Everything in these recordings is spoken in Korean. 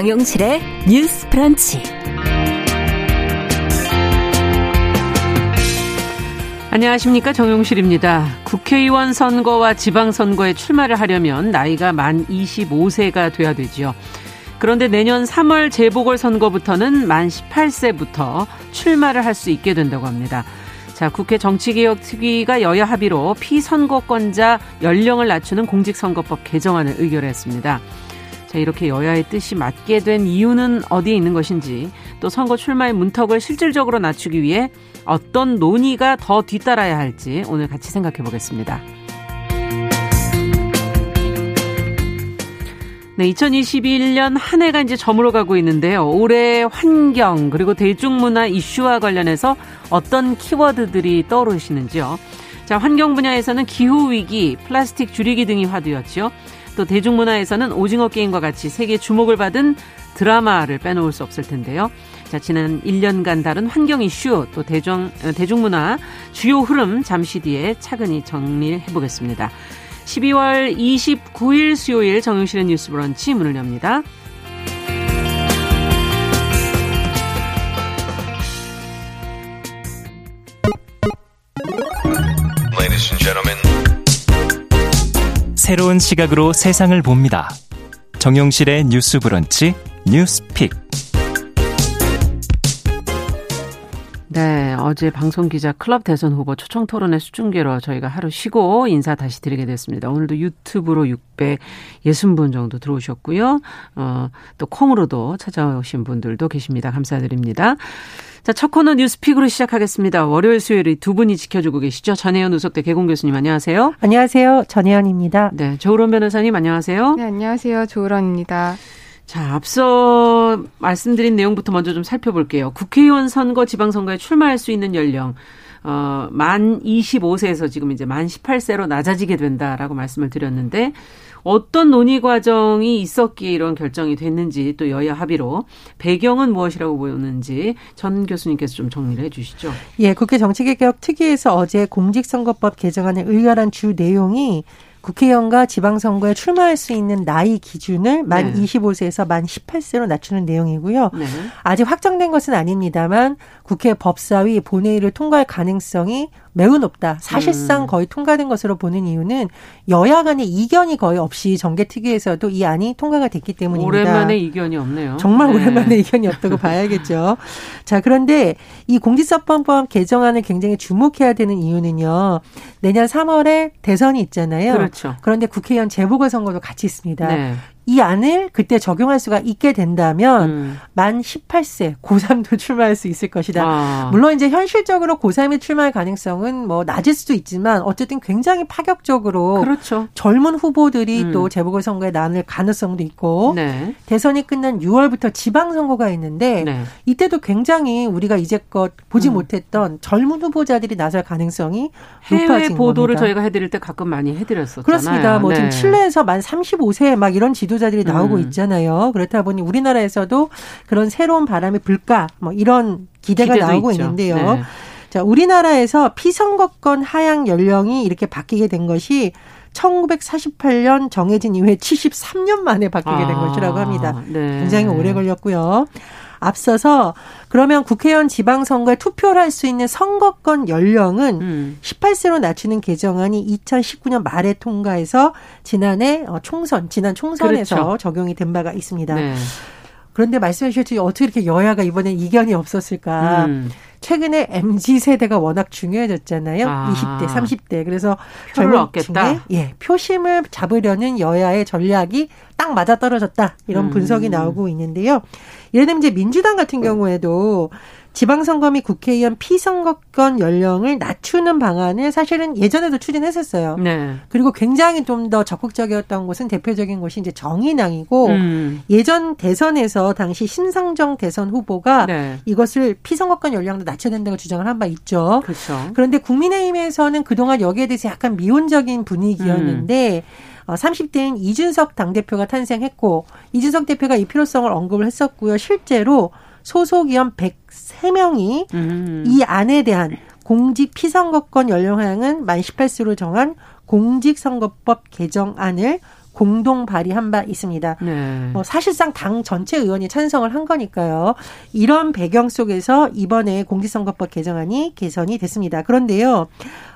정용실의 뉴스 프런치. 안녕하십니까 정용실입니다. 국회의원 선거와 지방선거에 출마를 하려면 나이가 만 25세가 돼야 되지요. 그런데 내년 3월 재보궐선거부터는 만 18세부터 출마를 할 수 있게 된다고 합니다. 자, 국회 정치개혁특위가 여야 합의로 피선거권자 연령을 낮추는 공직선거법 개정안을 의결했습니다. 자, 이렇게 여야의 뜻이 맞게 된 이유는 어디에 있는 것인지 또 선거 출마의 문턱을 실질적으로 낮추기 위해 어떤 논의가 더 뒤따라야 할지 오늘 같이 생각해 보겠습니다. 네, 2021년 한 해가 이제 저물어 가고 있는데요. 올해 환경 그리고 대중문화 이슈와 관련해서 어떤 키워드들이 떠오르시는지요. 자, 환경 분야에서는 기후 위기, 플라스틱 줄이기 등이 화두였죠. 또 대중문화에서는 오징어 게임과 같이 세계 주목을 받은 드라마를 빼놓을 수 없을 텐데요. 자, 지난 1년간 다른 환경 이슈 또 대중, 어, 대중문화 주요 흐름 잠시 뒤에 차근히 정리해 보겠습니다. 12월 29일 수요일 정용실의 뉴스 브런치 문을 엽니다. 새로운 시각으로 세상을 봅니다. 정용실의 뉴스 브런치 뉴스픽. 네, 어제 방송 기자 클럽 대선 후보 초청 토론회 수중계로 저희가 하루 쉬고 인사 다시 드리게 됐습니다. 오늘도 유튜브로 660분 정도 들어오셨고요. 어, 또 콩으로도 찾아오신 분들도 계십니다. 감사드립니다. 자, 첫 코너 뉴스픽으로 시작하겠습니다. 월요일 수요일에 두 분이 지켜주고 계시죠. 전혜연 우석대 개공 교수님 안녕하세요. 안녕하세요. 전혜연입니다. 네, 조으론 변호사님 안녕하세요. 네, 안녕하세요. 조으론입니다. 자, 앞서 말씀드린 내용부터 먼저 좀 살펴볼게요. 국회의원 선거, 지방선거에 출마할 수 있는 연령, 어, 만 25세에서 지금 이제 만 18세로 낮아지게 된다라고 말씀을 드렸는데, 어떤 논의 과정이 있었기에 이런 결정이 됐는지 또 여야 합의로 배경은 무엇이라고 보였는지 전 교수님께서 좀 정리를 해 주시죠. 예, 국회 정치개혁 특위에서 어제 공직선거법 개정안을 의결한 주 내용이 국회의원과 지방선거에 출마할 수 있는 나이 기준을 만 네. 25세에서 만 18세로 낮추는 내용이고요. 네. 아직 확정된 것은 아닙니다만 국회 법사위 본회의를 통과할 가능성이 매우 높다. 사실상 음. 거의 통과된 것으로 보는 이유는 여야 간의 이견이 거의 없이 정개특위에서도 이 안이 통과가 됐기 때문입니다. 오랜만에 이견이 없네요. 정말 네. 오랜만에 이견이 없다고 봐야겠죠. 자, 그런데 이 공직선거법 개정안을 굉장히 주목해야 되는 이유는요. 내년 3월에 대선이 있잖아요. 그렇죠. 그런데 국회의원 재보궐 선거도 같이 있습니다. 네. 이 안을 그때 적용할 수가 있게 된다면 음. 만 18세 고3도 출마할 수 있을 것이다. 아. 물론 이제 현실적으로 고3에 출마할 가능성은 뭐 낮을 수도 있지만 어쨌든 굉장히 파격적으로 그렇죠. 젊은 후보들이 음. 또 재보궐선거에 나눌 가능성도 있고 네. 대선이 끝난 6월부터 지방선거가 있는데 네. 이때도 굉장히 우리가 이제껏 보지 음. 못했던 젊은 후보자들이 나설 가능성이 해외 높아진 보도를 겁니다. 저희가 해드릴 때 가끔 많이 해드렸었잖아요. 그렇습니다. 뭐 네. 지금 칠레에서 만 35세 막 이런 지도 지도자들이 나오고 음. 있잖아요. 그렇다 보니 우리나라에서도 그런 새로운 바람이 불까 뭐 이런 기대가 나오고 있죠. 있는데요. 네. 자, 우리나라에서 피선거권 하향 연령이 이렇게 바뀌게 된 것이 1948년 정해진 이후에 73년 만에 바뀌게 된 아, 것이라고 합니다. 네. 굉장히 오래 걸렸고요. 앞서서 그러면 국회의원 지방선거에 투표를 할 수 있는 선거권 연령은 음. 18세로 낮추는 개정안이 2019년 말에 통과해서 지난해 어, 총선, 지난 총선에서 그렇죠. 적용이 된 바가 있습니다. 네. 그런데 말씀해 주셨듯이 어떻게 이렇게 여야가 이번엔 이견이 없었을까. 음. 최근에 MZ 세대가 워낙 중요해졌잖아요. 아. 20대, 30대. 그래서 젊은 층에 예, 표심을 잡으려는 여야의 전략이 딱 맞아 떨어졌다. 이런 음. 분석이 나오고 있는데요. 예를 들면 이제 민주당 같은 경우에도 지방선거 및 국회의원 피선거권 연령을 낮추는 방안을 사실은 예전에도 추진했었어요. 네. 그리고 굉장히 좀 더 적극적이었던 곳은 대표적인 곳이 이제 정의당이고 음. 예전 대선에서 당시 심상정 대선 후보가 네. 이것을 피선거권 연령도 낮춰야 된다고 주장을 한 바 있죠. 그렇죠. 그런데 국민의힘에서는 그동안 여기에 대해서 약간 미온적인 분위기였는데 음. 30대인 어, 이준석 당대표가 탄생했고 이준석 대표가 이 필요성을 언급을 했었고요. 실제로 소속 의원 103명이 음. 이 안에 대한 공직 피선거권 연령 하향은 만 18세로 정한 공직선거법 개정안을 공동 발의한 바 있습니다. 네. 뭐 사실상 당 전체 의원이 찬성을 한 거니까요. 이런 배경 속에서 이번에 공직선거법 개정안이 개선이 됐습니다. 그런데요,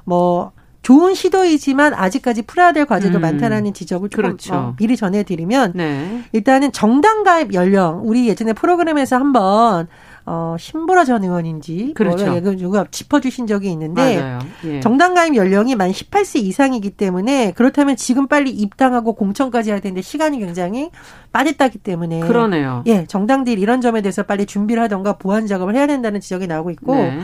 뭐 좋은 시도이지만 아직까지 풀어야 될 과제도 음. 많다라는 지적을 조금 그렇죠. 어, 미리 전해드리면 네. 일단은 정당 가입 연령 우리 예전에 프로그램에서 한번 어, 신보라 전 의원인지 그렇죠. 누가 짚어주신 적이 있는데 예. 정당 가입 연령이 만 18세 이상이기 때문에 그렇다면 지금 빨리 입당하고 공천까지 해야 되는데 시간이 굉장히 빠듯하기 때문에 그러네요. 예, 정당들이 이런 점에 대해서 빨리 준비를 하던가 보완 작업을 해야 된다는 지적이 나오고 있고 네.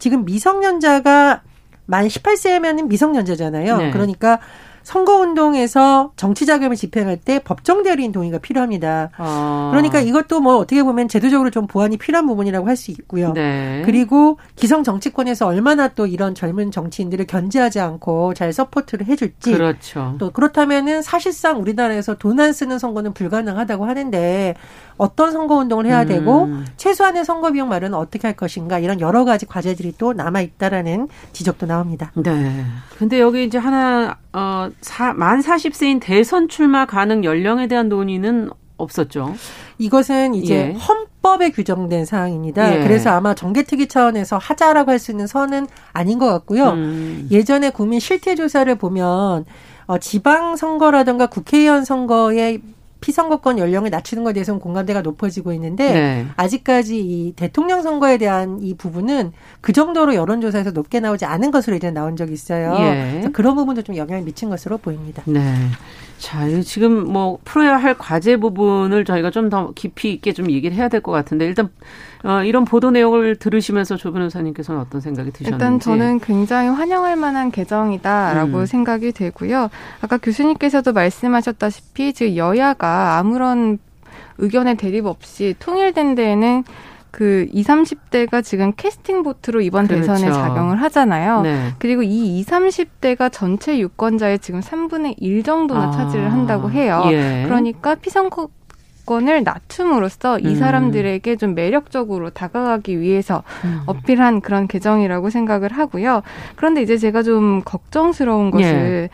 지금 미성년자가 만 18세면 미성년자잖아요. 네. 그러니까 선거운동에서 정치 자금을 집행할 때 법정 대리인 동의가 필요합니다. 아. 그러니까 이것도 뭐 어떻게 보면 제도적으로 좀 보완이 필요한 부분이라고 할 수 있고요. 네. 그리고 기성 정치권에서 얼마나 또 이런 젊은 정치인들을 견제하지 않고 잘 support를 해줄지. 그렇죠. 또 그렇다면은 사실상 우리나라에서 돈 안 쓰는 선거는 불가능하다고 하는데 어떤 선거 운동을 해야 음. 되고 최소한의 선거 비용 마련은 어떻게 할 것인가 이런 여러 가지 과제들이 또 남아 있다라는 지적도 나옵니다. 네. 근데 여기 이제 하나 어, 사, 만 40세인 대선 출마 가능 연령에 대한 논의는 없었죠. 이것은 이제 예. 헌법에 규정된 사항입니다. 예. 그래서 아마 정개특위 차원에서 하자라고 할 수 있는 선은 아닌 것 같고요. 음. 예전에 국민 실태 조사를 보면 어, 지방 선거라든가 국회의원 선거에 피선거권 연령을 낮추는 것에 대해서는 공감대가 높아지고 있는데 네. 아직까지 이 대통령 선거에 대한 이 부분은 그 정도로 여론조사에서 높게 나오지 않은 것으로 이제 나온 적이 있어요. 예. 그런 부분도 좀 영향을 미친 것으로 보입니다. 네. 자, 지금 뭐 풀어야 할 과제 부분을 저희가 좀 더 깊이 있게 좀 얘기를 해야 될 것 같은데 일단 어, 이런 보도 내용을 들으시면서 조 변호사님께서는 어떤 생각이 드셨는지? 일단 저는 굉장히 환영할 만한 개정이다라고 음. 생각이 되고요. 아까 교수님께서도 말씀하셨다시피 즉 여야가 아무런 의견의 대립 없이 통일된 데에는 그 20, 30대가 지금 캐스팅 보트로 이번 그렇죠. 대선에 작용을 하잖아요. 네. 그리고 이 20, 30대가 전체 유권자의 지금 3분의 1 정도나 아. 차지를 한다고 해요. 예. 그러니까 피선거 권을 낮춤으로써 이 음. 사람들에게 좀 매력적으로 다가가기 위해서 음. 어필한 그런 개정이라고 생각을 하고요. 그런데 이제 제가 좀 걱정스러운 것은 예.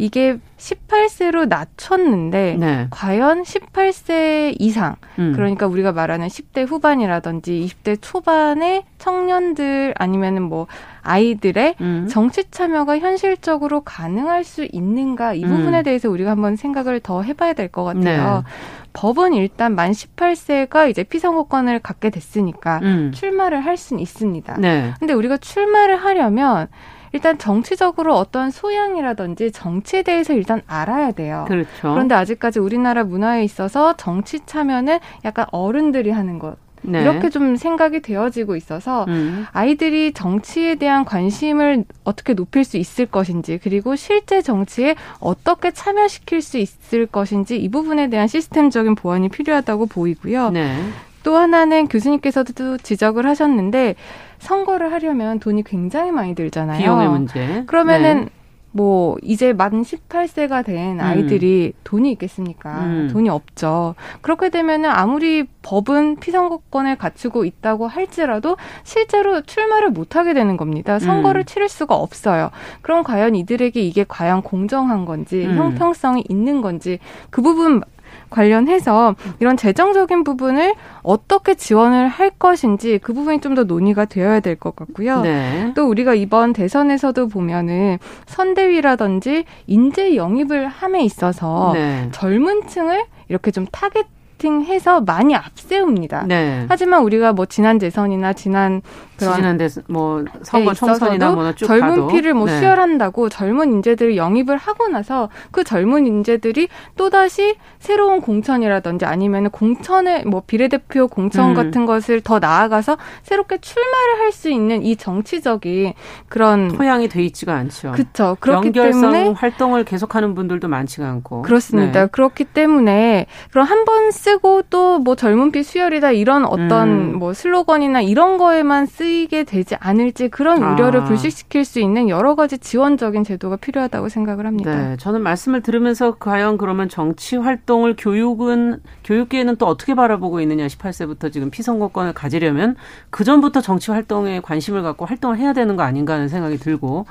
이게 18세로 낮췄는데 네. 과연 18세 이상 음. 그러니까 우리가 말하는 10대 후반이라든지 20대 초반의 청년들 아니면은 뭐 아이들의 음. 정치 참여가 현실적으로 가능할 수 있는가 이 부분에 음. 대해서 우리가 한번 생각을 더 해봐야 될 것 같아요. 네. 법은 일단 만 18세가 이제 피선거권을 갖게 됐으니까 음. 출마를 할 수는 있습니다. 네. 근데 우리가 출마를 하려면 일단 정치적으로 어떤 소양이라든지 정치에 대해서 일단 알아야 돼요. 그렇죠. 그런데 아직까지 우리나라 문화에 있어서 정치 참여는 약간 어른들이 하는 것. 네. 이렇게 좀 생각이 되어지고 있어서 음. 아이들이 정치에 대한 관심을 어떻게 높일 수 있을 것인지 그리고 실제 정치에 어떻게 참여시킬 수 있을 것인지 이 부분에 대한 시스템적인 보완이 필요하다고 보이고요. 네. 또 하나는 교수님께서도 지적을 하셨는데 선거를 하려면 돈이 굉장히 많이 들잖아요. 비용의 문제. 그러면은 네. 뭐 이제 만 18세가 된 음. 아이들이 음. 돈이 있겠습니까? 음. 돈이 없죠. 그렇게 되면은 아무리 법은 피선거권을 갖추고 있다고 할지라도 실제로 출마를 못 하게 되는 겁니다. 선거를 음. 치를 수가 없어요. 그럼 과연 이들에게 이게 과연 공정한 건지 음. 형평성이 있는 건지 그 부분 관련해서 이런 재정적인 부분을 어떻게 지원을 할 것인지 그 부분이 좀 더 논의가 되어야 될 것 같고요. 네. 또 우리가 이번 대선에서도 보면은 선대위라든지 인재 영입을 함에 있어서 네. 젊은 층을 이렇게 좀 타겟 마케팅해서 많이 앞세웁니다. 네. 하지만 우리가 뭐 지난 대선이나 지난 그런 지난 대선 뭐 선거 총선이나 뭐쭉 젊은 가도. 피를 뭐 네. 수혈한다고 젊은 인재들을 영입을 하고 나서 그 젊은 인재들이 또 다시 새로운 공천이라든지 아니면 공천에 뭐 비례대표 공천 음. 같은 것을 더 나아가서 새롭게 출마를 할 수 있는 이 정치적인 그런 토양이 돼 있지가 않죠. 그렇죠. 그렇기 때문에 활동을 계속하는 분들도 많지가 않고 그렇습니다. 네. 그렇기 때문에 그럼 한번 쓰 쓰고 또 뭐 젊은 피 수혈이다 이런 어떤 음. 뭐 슬로건이나 이런 거에만 쓰이게 되지 않을지 그런 아. 우려를 불식시킬 수 있는 여러 가지 지원적인 제도가 필요하다고 생각을 합니다. 네, 저는 말씀을 들으면서 과연 그러면 정치 활동을 교육은 교육계는 또 어떻게 바라보고 있느냐 18세부터 지금 피선거권을 가지려면 그 전부터 정치 활동에 관심을 갖고 활동을 해야 되는 거 아닌가 하는 생각이 들고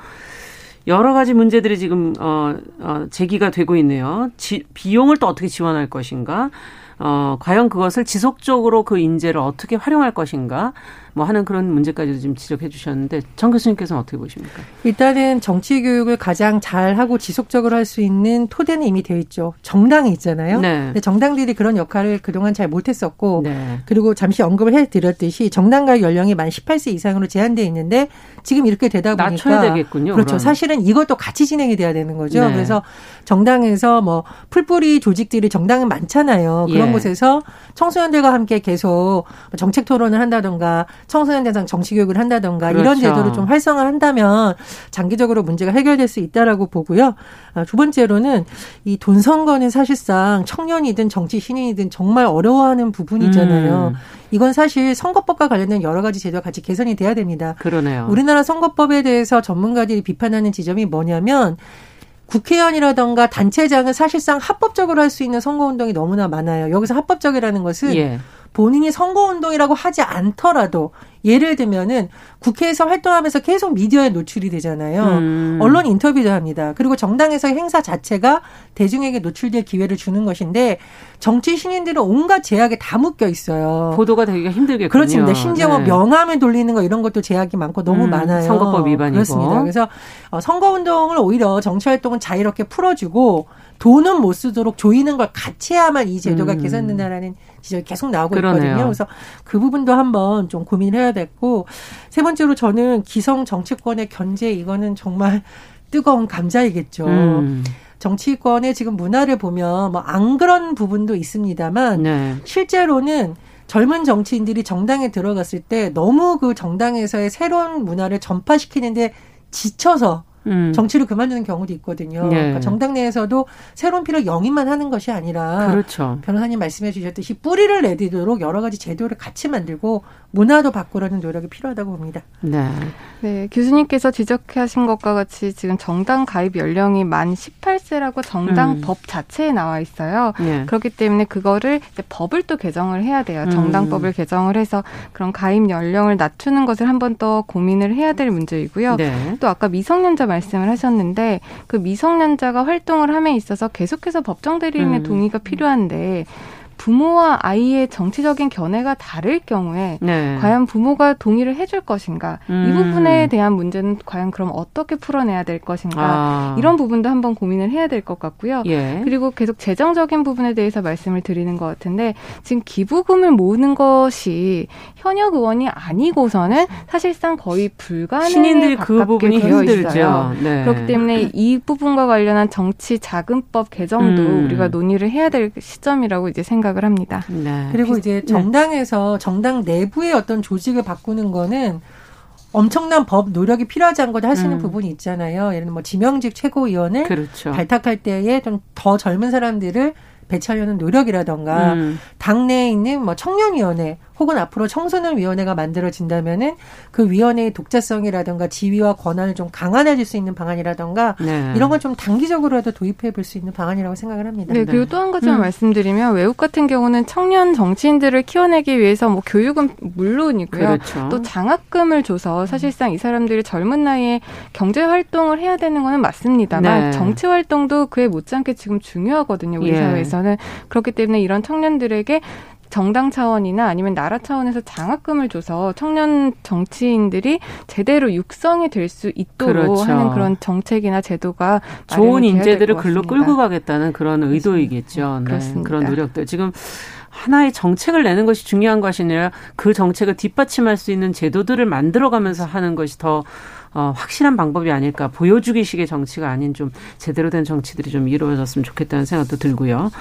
여러 가지 문제들이 지금 어, 어 제기가 되고 있네요. 지, 비용을 또 어떻게 지원할 것인가? 어, 과연 그것을 지속적으로 그 인재를 어떻게 활용할 것인가 뭐 하는 그런 문제까지도 지금 지적해 주셨는데 정 교수님께서는 어떻게 보십니까? 일단은 정치 교육을 가장 잘 하고 지속적으로 할 수 있는 토대는 이미 되어 있죠. 정당이 있잖아요. 네. 근데 정당들이 그런 역할을 그동안 잘 못했었고 네. 그리고 잠시 언급을 해드렸듯이 정당가 연령이 만 18세 이상으로 제한되어 있는데 지금 이렇게 되다 보니까 낮춰야 되겠군요. 그렇죠. 그럼. 사실은 이것도 같이 진행이 돼야 되는 거죠. 네. 그래서 정당에서 뭐 풀뿌리 조직들이 정당은 많잖아요. 그런 예. 곳에서 청소년들과 함께 계속 정책 토론을 한다던가 청소년 대상 정치 교육을 한다던가 그렇죠. 이런 제도를 좀 활성화한다면 장기적으로 문제가 해결될 수 있다라고 보고요. 아, 두 번째로는 이 돈 선거는 사실상 청년이든 정치 신인이든 정말 어려워하는 부분이잖아요. 음. 이건 사실 선거법과 관련된 여러 가지 제도가 같이 개선이 돼야 됩니다. 그러네요. 우리나라 선거법에 대해서 전문가들이 비판하는 지점이 뭐냐면 국회의원이라던가 단체장은 사실상 합법적으로 할 수 있는 선거운동이 너무나 많아요. 여기서 합법적이라는 것은 예. 본인이 선거운동이라고 하지 않더라도 예를 들면은 국회에서 활동하면서 계속 미디어에 노출이 되잖아요. 음. 언론 인터뷰도 합니다. 그리고 정당에서의 행사 자체가 대중에게 노출될 기회를 주는 것인데 정치 신인들은 온갖 제약에 다 묶여 있어요. 보도가 되기가 힘들겠군요. 그렇습니다. 심지어 뭐 네. 뭐 명함을 돌리는 거 이런 것도 제약이 많고 너무 음, 많아요. 선거법 위반이고. 그렇습니다. 그래서 어, 선거운동을 오히려 정치 활동은 자유롭게 풀어주고 돈은 못 쓰도록 조이는 걸 같이 해야만 이 제도가 음. 개선된다라는 지적이 계속 나오고 그러네요. 있거든요. 그래서 그 부분도 한번 좀 고민을 해야 됐고 세 번째로 저는 기성 정치권의 견제 이거는 정말 뜨거운 감자이겠죠. 음. 정치권의 지금 문화를 보면 뭐 안 그런 부분도 있습니다만 네. 실제로는 젊은 정치인들이 정당에 들어갔을 때 너무 그 정당에서의 새로운 문화를 전파시키는데 지쳐서 음. 정치를 그만두는 경우도 있거든요. 네. 그러니까 정당 내에서도 새로운 피를 영입만 하는 것이 아니라 그렇죠. 변호사님 말씀해 주셨듯이 뿌리를 내리도록 여러 가지 제도를 같이 만들고 문화도 바꾸려는 노력이 필요하다고 봅니다. 네. 네, 교수님께서 지적하신 것과 같이 지금 정당 가입 연령이 만 18세라고 정당 음. 법 자체에 나와 있어요. 네. 그렇기 때문에 그거를 이제 법을 또 개정을 해야 돼요. 음. 정당법을 음. 개정을 해서 그런 가입 연령을 낮추는 것을 한 번 더 고민을 해야 될 문제이고요. 네. 또 아까 미성년자 말씀을 하셨는데 그 미성년자가 활동을 함에 있어서 계속해서 법정 대리인의 음. 동의가 필요한데 부모와 아이의 정치적인 견해가 다를 경우에 네. 과연 부모가 동의를 해줄 것인가 음. 이 부분에 대한 문제는 과연 그럼 어떻게 풀어내야 될 것인가 아. 이런 부분도 한번 고민을 해야 될 것 같고요. 예. 그리고 계속 재정적인 부분에 대해서 말씀을 드리는 것 같은데 지금 기부금을 모으는 것이 현역 의원이 아니고서는 사실상 거의 불가능에 신인들 그 부분이 되어 힘들죠. 있어요. 네. 그렇기 때문에 이 부분과 관련한 정치 자금법 개정도 음. 우리가 논의를 해야 될 시점이라고 이제 생각. 생각을 합니다. 네. 그리고 이제 네. 정당에서 네. 정당 내부의 어떤 조직을 바꾸는 거는 엄청난 법 노력이 필요하지 않고도 할수 있는 음. 부분이 있잖아요. 예를 들면 뭐 지명직 최고위원을 그렇죠. 발탁할 때에 좀 더 젊은 사람들을 배치하려는 노력이라던가 음. 당내에 있는 뭐 청년위원회 혹은 앞으로 청소년 위원회가 만들어진다면은 그 위원회의 독자성이라든가 지위와 권한을 좀 강화해줄 수 있는 방안이라든가 네. 이런 걸 좀 단기적으로라도 도입해 볼 수 있는 방안이라고 생각을 합니다. 네, 그리고 또 한 가지만 음. 말씀드리면 외국 같은 경우는 청년 정치인들을 키워내기 위해서 뭐 교육은 물론이고요. 그렇죠. 또 장학금을 줘서 사실상 이 사람들이 젊은 나이에 경제 활동을 해야 되는 거는 맞습니다만 네. 정치 활동도 그에 못지않게 지금 중요하거든요. 우리 예. 사회에서는 그렇기 때문에 이런 청년들에게 정당 차원이나 아니면 나라 차원에서 장학금을 줘서 청년 정치인들이 제대로 육성이 될 수 있도록 그렇죠. 하는 그런 정책이나 제도가 좋은 인재들을 글로 끌고 가겠다는 그런 의도이겠죠. 네. 그런 노력들 지금 하나의 정책을 내는 것이 중요한 것이 아니라 그 정책을 뒷받침할 수 있는 제도들을 만들어가면서 하는 것이 더 어, 확실한 방법이 아닐까 보여주기식의 정치가 아닌 좀 제대로 된 정치들이 좀 이루어졌으면 좋겠다는 생각도 들고요.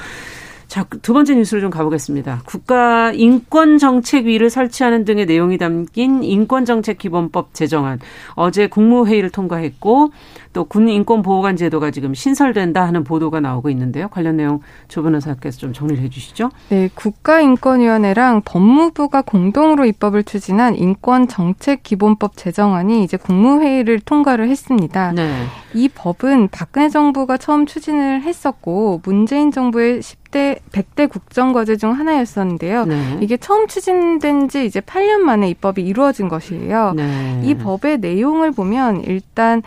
자, 두 번째 뉴스로 좀 가보겠습니다. 국가 인권정책위를 설치하는 등의 내용이 담긴 인권정책기본법 제정안 어제 국무회의를 통과했고 또 군인권보호관 제도가 지금 신설된다 하는 보도가 나오고 있는데요. 관련 내용 조 변호사께서 좀 정리를 해 주시죠. 네, 국가인권위원회랑 법무부가 공동으로 입법을 추진한 인권정책기본법 제정안이 이제 국무회의를 통과를 했습니다. 네. 이 법은 박근혜 정부가 처음 추진을 했었고 문재인 정부의 10대 100대 국정과제 중 하나였었는데요. 네. 이게 처음 추진된 지 이제 8년 만에 입법이 이루어진 것이에요. 네. 이 법의 내용을 보면 일단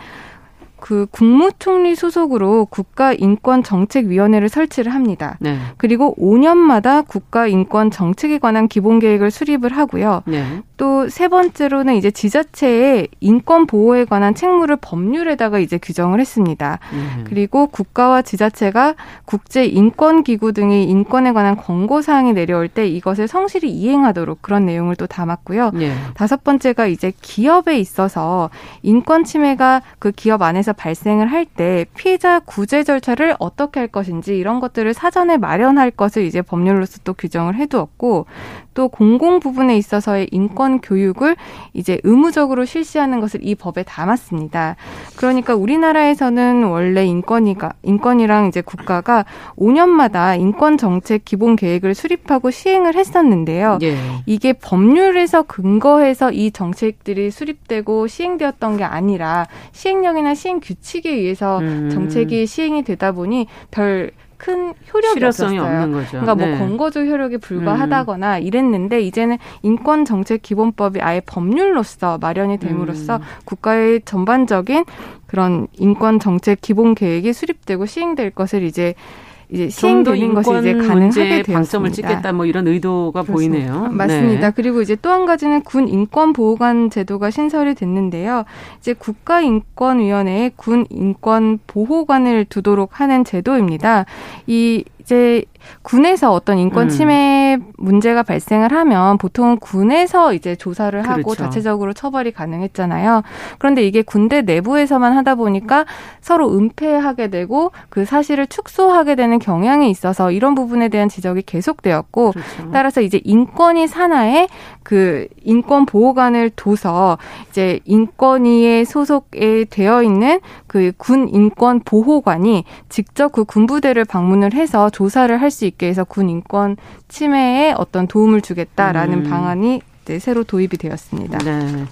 그 국무총리 소속으로 국가인권정책위원회를 설치를 합니다. 네. 그리고 5년마다 국가인권정책에 관한 기본계획을 수립을 하고요. 네. 또 세 번째로는 이제 지자체의 인권 보호에 관한 책무를 법률에다가 이제 규정을 했습니다. 음. 그리고 국가와 지자체가 국제 인권 기구 등의 인권에 관한 권고 사항이 내려올 때 이것을 성실히 이행하도록 그런 내용을 또 담았고요. 네. 다섯 번째가 이제 기업에 있어서 인권 침해가 그 기업 안에서 발생을 할 때 피해자 구제 절차를 어떻게 할 것인지 이런 것들을 사전에 마련할 것을 이제 법률로서 또 규정을 해두었고 또 공공 부분에 있어서의 인권 교육을 이제 의무적으로 실시하는 것을 이 법에 담았습니다. 그러니까 우리나라에서는 원래 인권이가 인권이랑 이제 국가가 5년마다 인권 정책 기본 계획을 수립하고 시행을 했었는데요. 예. 이게 법률에서 근거해서 이 정책들이 수립되고 시행되었던 게 아니라 시행령이나 시행 규칙에 의해서 음. 정책이 시행이 되다 보니 별 큰 효력이 실효성이 없었어요. 없는 거죠. 그러니까 뭐 네. 뭐 권고적 효력이 불과하다거나 음. 이랬는데 이제는 인권 정책 기본법이 아예 법률로서 마련이 됨으로써 음. 국가의 전반적인 그런 인권 정책 기본 계획이 수립되고 시행될 것을 이제 이제 시행되는 것이 이제 가능하게 되었습니다. 방점을 찍겠다 뭐 이런 의도가 그렇습니다. 보이네요. 맞습니다. 네. 그리고 이제 또 한 가지는 군 인권 보호관 제도가 신설이 됐는데요. 이제 국가인권위원회에 군 인권 보호관을 두도록 하는 제도입니다. 이 이제 군에서 어떤 인권 음. 침해 음. 문제가 발생을 하면 보통 군에서 이제 조사를 그렇죠. 하고 자체적으로 처벌이 가능했잖아요. 그런데 이게 군대 내부에서만 하다 보니까 서로 은폐하게 되고 그 사실을 축소하게 되는 경향이 있어서 이런 부분에 대한 지적이 계속되었고 그렇죠. 따라서 이제 인권위 산하에 그 인권 보호관을 둬서 이제 인권위에 소속에 되어 있는 그 군 인권 보호관이 직접 그 군부대를 방문을 해서 조 사를 할 수 있게 해서 군 인권 침해에 어떤 도움을 주겠다라는 음. 방안이 이제 새로 도입이 되었습니다. 네.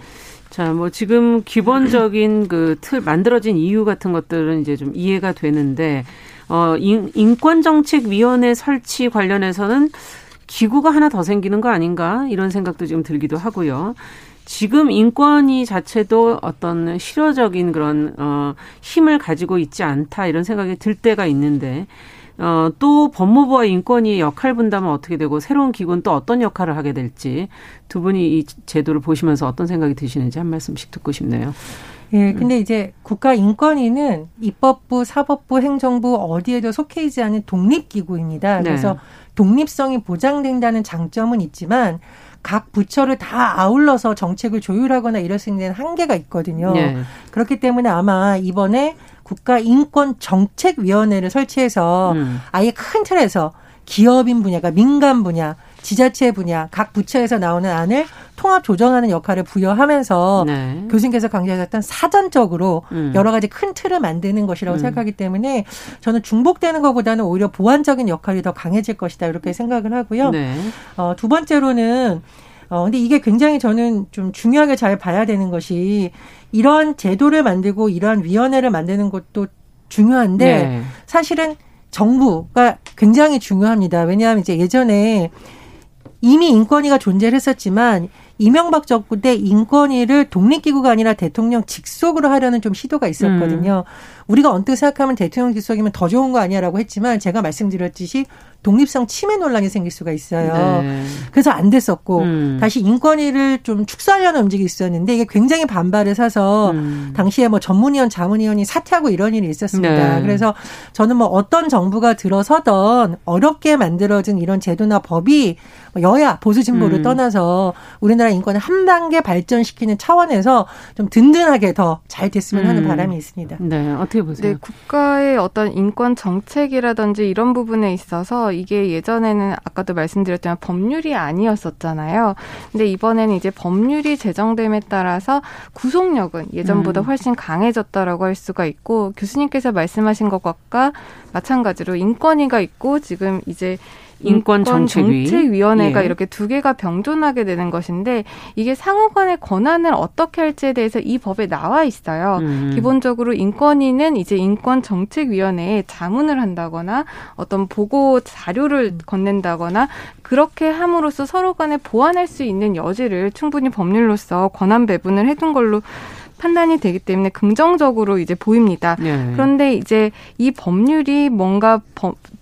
자, 뭐 지금 기본적인 그 틀 만들어진 이유 같은 것들은 이제 좀 이해가 되는데 어 인, 인권정책위원회 설치 관련해서는 기구가 하나 더 생기는 거 아닌가 이런 생각도 지금 들기도 하고요. 지금 인권위 자체도 어떤 실효적인 그런 어 힘을 가지고 있지 않다 이런 생각이 들 때가 있는데 어, 또 법무부와 인권위 역할 분담은 어떻게 되고 새로운 기구는 또 어떤 역할을 하게 될지 두 분이 이 제도를 보시면서 어떤 생각이 드시는지 한 말씀씩 듣고 싶네요. 예, 근데 이제 국가인권위는 입법부, 사법부, 행정부 어디에도 속해 있지 않은 독립기구입니다. 네. 그래서 네. 독립성이 보장된다는 장점은 있지만 각 부처를 다 아울러서 정책을 조율하거나 이럴 수 있는 한계가 있거든요. 네. 그렇기 때문에 아마 이번에 국가인권정책위원회를 설치해서 음. 아예 큰 틀에서 기업인 분야가 민간 분야, 지자체 분야, 각 부처에서 나오는 안을 통합 조정하는 역할을 부여하면서 네. 교수님께서 강조하셨던 사전적으로 음. 여러 가지 큰 틀을 만드는 것이라고 음. 생각하기 때문에 저는 중복되는 것보다는 오히려 보완적인 역할이 더 강해질 것이다 이렇게 생각을 하고요. 네. 어, 두 번째로는 어, 근데 이게 굉장히 저는 좀 중요하게 잘 봐야 되는 것이 이러한 제도를 만들고 이러한 위원회를 만드는 것도 중요한데 네. 사실은 정부가 굉장히 중요합니다. 왜냐하면 이제 예전에 이미 인권위가 존재를 했었지만 이명박 정부 때 인권위를 독립기구가 아니라 대통령 직속으로 하려는 좀 시도가 있었거든요. 음. 우리가 언뜻 생각하면 대통령 직속이면 더 좋은 거 아니야라고 했지만 제가 말씀드렸듯이 독립성 침해 논란이 생길 수가 있어요. 네. 그래서 안 됐었고 음. 다시 인권위를 좀 축소하려는 움직이 있었는데 이게 굉장히 반발을 사서 음. 당시에 뭐 전문위원, 자문위원이 사퇴하고 이런 일이 있었습니다. 네. 그래서 저는 뭐 어떤 정부가 들어서던 어렵게 만들어진 이런 제도나 법이 뭐 여야 보수 진보를 음. 떠나서 우리나라 인권을 한 단계 발전시키는 차원에서 좀 든든하게 더 잘 됐으면 하는 음. 바람이 있습니다. 네, 어떻게 보세요? 네, 국가의 어떤 인권 정책이라든지 이런 부분에 있어서 이게 예전에는 아까도 말씀드렸지만 법률이 아니었었잖아요. 근데 이번에는 이제 법률이 제정됨에 따라서 구속력은 예전보다 음. 훨씬 강해졌다라고 할 수가 있고 교수님께서 말씀하신 것과 마찬가지로 인권위가 있고 지금 이제 인권정책위원회가 예. 이렇게 두 개가 병존하게 되는 것인데 이게 상호간의 권한을 어떻게 할지에 대해서 이 법에 나와 있어요. 음. 기본적으로 인권위는 이제 인권정책위원회에 자문을 한다거나 어떤 보고 자료를 건넨다거나 그렇게 함으로써 서로 간에 보완할 수 있는 여지를 충분히 법률로서 권한 배분을 해둔 걸로 판단이 되기 때문에 긍정적으로 이제 보입니다. 네. 그런데 이제 이 법률이 뭔가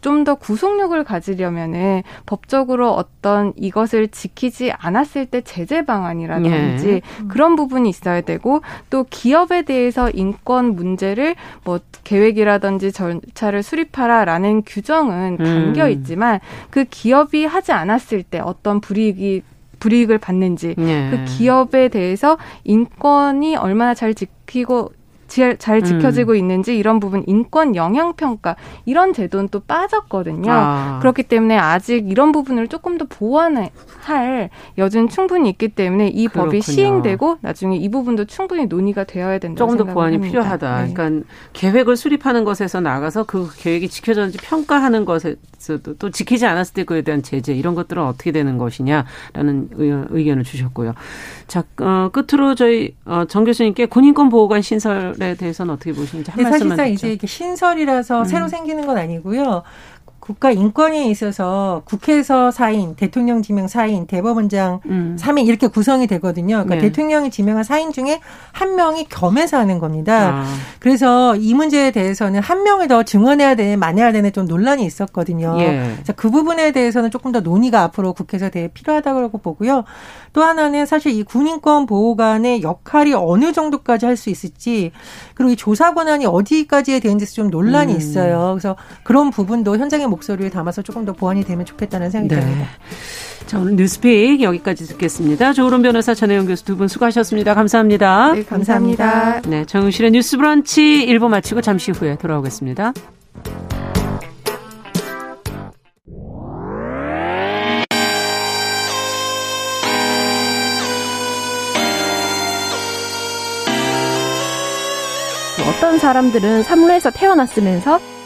좀 더 구속력을 가지려면은 법적으로 어떤 이것을 지키지 않았을 때 제재 방안이라든지 네. 그런 부분이 있어야 되고 또 기업에 대해서 인권 문제를 뭐 계획이라든지 절차를 수립하라라는 규정은 담겨 음. 있지만 그 기업이 하지 않았을 때 어떤 불이익이 불이익을 받는지 네. 그 기업에 대해서 인권이 얼마나 잘 지키고 잘 지켜지고 음. 있는지 이런 부분 인권 영향 평가 이런 제도는 또 빠졌거든요. 아. 그렇기 때문에 아직 이런 부분을 조금 더 보완 할 여지는 충분히 있기 때문에 이 그렇군요. 법이 시행되고 나중에 이 부분도 충분히 논의가 되어야 된다. 조금 더 보완이 합니다. 필요하다. 네. 그러니까 계획을 수립하는 것에서 나가서 그 계획이 지켜졌는지 평가하는 것에서도 또 지키지 않았을 때 그에 대한 제재 이런 것들은 어떻게 되는 것이냐라는 의견을 주셨고요. 자 어, 끝으로 저희 어, 정 교수님께 군인권 보호관 신설 신설에 대해서는 어떻게 보시는지 한 말씀만 사실상 이제 이게 신설이라서 음. 새로 생기는 건 아니고요. 국가 인권에 있어서 국회에서 4인, 대통령 지명 4인, 대법원장 음. 3인 이렇게 구성이 되거든요. 그러니까 네. 대통령이 지명한 4인 중에 한 명이 겸해서 하는 겁니다. 아. 그래서 이 문제에 대해서는 한 명을 더 증언해야 되는, 만해야 되는 좀 논란이 있었거든요. 예. 그 부분에 대해서는 조금 더 논의가 앞으로 국회에서 되게 필요하다고 보고요. 또 하나는 사실 이 군인권 보호관의 역할이 어느 정도까지 할 수 있을지 그리고 이 조사 권한이 어디까지에 되는지 좀 논란이 음. 있어요. 그래서 그런 부분도 현장의 목 소리를 담아서 조금 더 보완이 되면 좋겠다는 생각이 네. 듭니다. 자, 오늘 뉴스픽 여기까지 듣겠습니다. 조으론 변호사 전혜영 교수 두 분 수고하셨습니다. 감사합니다. 네, 감사합니다. 네, 정용실의 뉴스 브런치 1부 마치고 잠시 후에 돌아오겠습니다. 어떤 사람들은 삼루에서 태어났으면서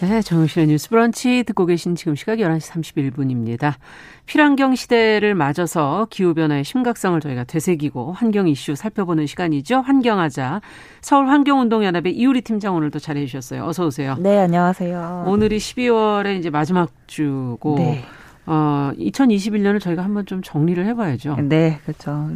네, 정용실의 뉴스 브런치 듣고 계신 지금 시각 11시 31분입니다. 필환경 시대를 맞아서 기후변화의 심각성을 저희가 되새기고 환경 이슈 살펴보는 시간이죠. 환경하자. 서울환경운동연합의 이우리 팀장 오늘도 자리해 주셨어요. 어서 오세요. 네, 안녕하세요. 오늘이 12월에 이제 마지막 주고 네. 어, 2021년을 저희가 한번 좀 정리를 해봐야죠. 네, 그렇죠.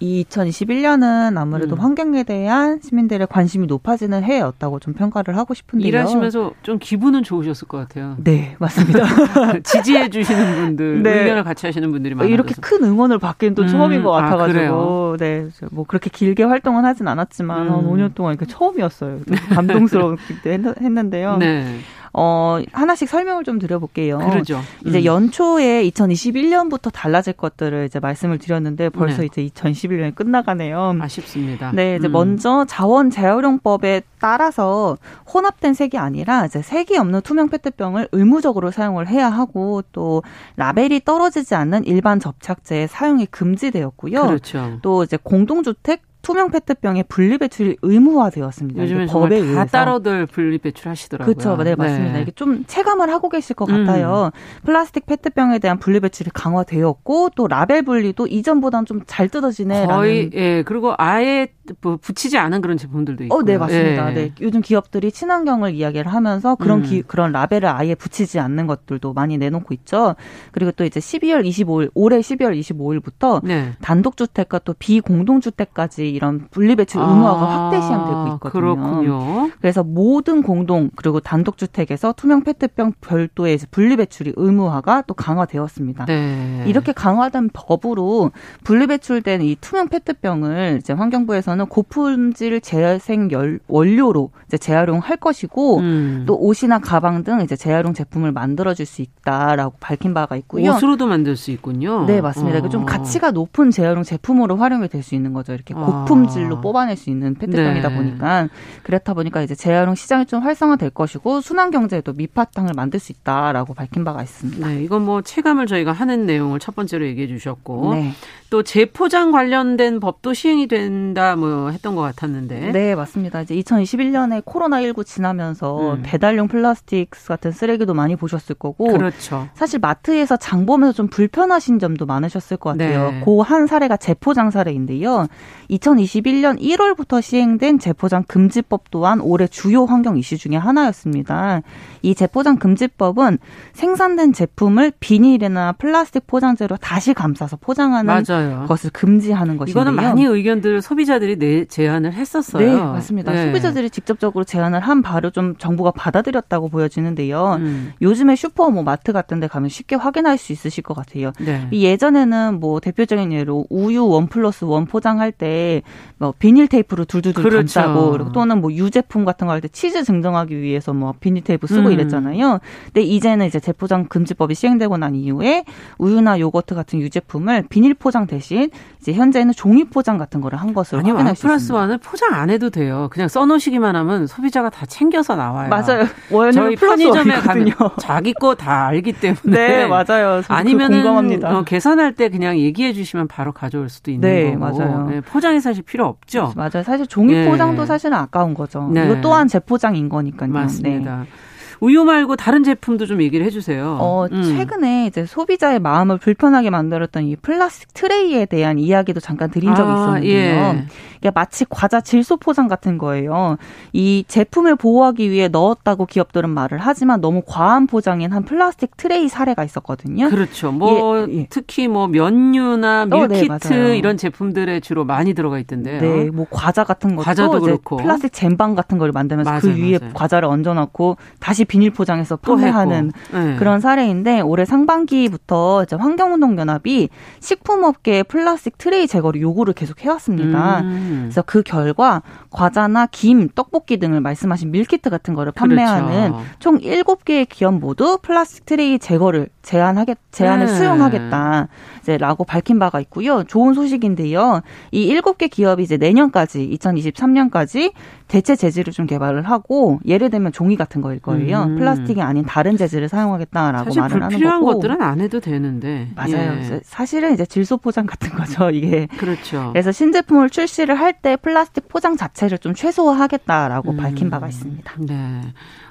이 2021년은 아무래도 음. 환경에 대한 시민들의 관심이 높아지는 해였다고 좀 평가를 하고 싶은데요. 일하시면서 좀 기분은 좋으셨을 것 같아요. 네, 맞습니다. 지지해 주시는 분들, 네. 의견을 같이 하시는 분들이 많아요. 이렇게 큰 응원을 받기는 또 음. 처음인 것 아, 같아가지고, 아, 네, 뭐 그렇게 길게 활동은 하진 않았지만 음. 한 5년 동안 이렇게 처음이었어요. 감동스럽게 했는데요. 네. 어, 하나씩 설명을 좀 드려볼게요. 그러죠. 이제 음. 연초에 2021년부터 달라질 것들을 이제 말씀을 드렸는데 벌써 네. 이제 2021년이 끝나가네요. 아쉽습니다. 네, 이제 음. 먼저 자원 재활용법에 따라서 혼합된 색이 아니라 이제 색이 없는 투명 페트병을 의무적으로 사용을 해야 하고 또 라벨이 떨어지지 않는 일반 접착제의 사용이 금지되었고요. 그렇죠. 또 이제 공동주택 투명 페트병의 분리 배출이 의무화되었습니다. 요즘에 법에 의해서. 다 따로들 분리 배출하시더라고요. 그렇죠, 네 맞습니다. 네. 이게 좀 체감을 하고 계실 것 같아요. 음. 플라스틱 페트병에 대한 분리 배출이 강화되었고 또 라벨 분리도 이전보다는 좀 잘 뜯어지네. 거의 예 그리고 아예 뭐 붙이지 않은 그런 제품들도 있고. 어, 네 맞습니다. 예. 네 요즘 기업들이 친환경을 이야기를 하면서 그런 음. 기, 그런 라벨을 아예 붙이지 않는 것들도 많이 내놓고 있죠. 그리고 또 이제 12월 25일 올해 12월 25일부터 네. 단독 주택과 또 비공동 주택까지 이런 분리배출 의무화가 아, 확대 시행되고 있거든요. 그렇군요. 그래서 모든 공동 그리고 단독주택에서 투명 페트병 별도의 분리배출이 의무화가 또 강화되었습니다. 네. 이렇게 강화된 법으로 분리배출된 이 투명 페트병을 이제 환경부에서는 고품질 재생 원료로 이제 재활용할 것이고 음. 또 옷이나 가방 등 이제 재활용 제품을 만들어줄 수 있다라고 밝힌 바가 있고요. 옷으로도 만들 수 있군요. 네, 맞습니다. 어. 좀 가치가 높은 재활용 제품으로 활용이 될 수 있는 거죠. 이렇게 고 고품질로 뽑아낼 수 있는 페트병이다 네. 보니까 그렇다 보니까 이제 재활용 시장이 좀 활성화될 것이고 순환 경제에도 밑바탕을 만들 수 있다라고 밝힌 바가 있습니다. 네, 이건 뭐 체감을 저희가 하는 내용을 첫 번째로 얘기해 주셨고 네. 또 재포장 관련된 법도 시행이 된다 뭐 했던 것 같았는데. 네, 맞습니다. 이제 2021년에 코로나 19 지나면서 음. 배달용 플라스틱 같은 쓰레기도 많이 보셨을 거고. 그렇죠. 사실 마트에서 장 보면서 좀 불편하신 점도 많으셨을 것 같아요. 네. 그한 사례가 재포장 사례인데요. 2021년 1월부터 시행된 재포장 금지법 또한 올해 주요 환경 이슈 중의 하나였습니다. 이 재포장 금지법은 생산된 제품을 비닐이나 플라스틱 포장재로 다시 감싸서 포장하는 맞아요. 것을 금지하는 것인데요. 이거는 많이 의견들 소비자들이 내 제안을 했었어요. 네, 맞습니다. 네. 소비자들이 직접적으로 제안을 한 바로 좀 정부가 받아들였다고 보여지는데요. 음. 요즘에 슈퍼 뭐 마트 같은 데 가면 쉽게 확인할 수 있으실 것 같아요. 네. 예전에는 뭐 대표적인 예로 우유 one plus one 포장할 때 뭐 비닐 테이프로 둘둘둘 그렇죠. 감싸고 또는 뭐 유제품 같은 거 할 때 치즈 증정하기 위해서 뭐 비닐 테이프 쓰고 음. 이랬잖아요. 근데 이제는 이제 재포장 금지법이 시행되고 난 이후에 우유나 요거트 같은 유제품을 비닐 포장 대신 이제 현재는 종이 포장 같은 거를 한 것으로 아니, 확인할 수 플러스 원을 포장 안 해도 돼요. 그냥 써놓으시기만 하면 소비자가 다 챙겨서 나와요. 맞아요. 저희 편의점에 가면 자기 거 다 알기 때문에. 네, 맞아요. 아니면은 어, 계산할 때 그냥 얘기해 주시면 바로 가져올 수도 있는 네, 거고. 맞아요. 네, 포장이 사실 필요 없죠. 맞아요. 사실 종이 네. 포장도 사실은 아까운 거죠. 네. 이거 또한 재포장인 거니까요. 맞습니다. 네. 우유 말고 다른 제품도 좀 얘기를 해주세요. 어, 음. 최근에 이제 소비자의 마음을 불편하게 만들었던 이 플라스틱 tray에 대한 이야기도 잠깐 드린 적이 아, 있었는데요. 예. 이게 마치 과자 질소 포장 같은 거예요. 이 제품을 보호하기 위해 넣었다고 기업들은 말을 하지만 너무 과한 포장인 한 플라스틱 트레이 사례가 있었거든요. 그렇죠. 뭐 예, 예. 특히 뭐 면류나 meal kit 어, 네, 이런 제품들에 주로 많이 들어가 있던데요. 네, 뭐 과자 같은 것도 과자도 그렇고 플라스틱 잼방 같은 걸 만들면서 맞아요, 그 위에 맞아요. 과자를 얹어놓고 다시 비닐 포장해서 판매하는 네. 그런 사례인데 올해 상반기부터 이제 환경운동연합이 식품업계의 플라스틱 트레이 제거를 요구를 계속 해왔습니다. 음. 그래서 그 결과 과자나 김, 떡볶이 등을 말씀하신 meal kit 같은 거를 판매하는 그렇죠. 총 7개의 기업 모두 플라스틱 트레이 제거를 제안하겠 제안을 네. 수용하겠다. 이제 라고 밝힌 바가 있고요. 좋은 소식인데요. 이 7개 기업이 이제 내년까지 2023년까지 대체 재질을 좀 개발을 하고 예를 들면 종이 같은 거일 거예요. 음. 플라스틱이 아닌 다른 재질을 사용하겠다라고 말을 하는 거고. 필요한 것들은 안 해도 되는데. 맞아요. 예. 사실은 이제 질소 포장 같은 거죠. 이게. 그렇죠. 그래서 신제품을 출시를 할 때 플라스틱 포장 자체를 좀 최소화하겠다라고 음. 밝힌 바가 있습니다. 네.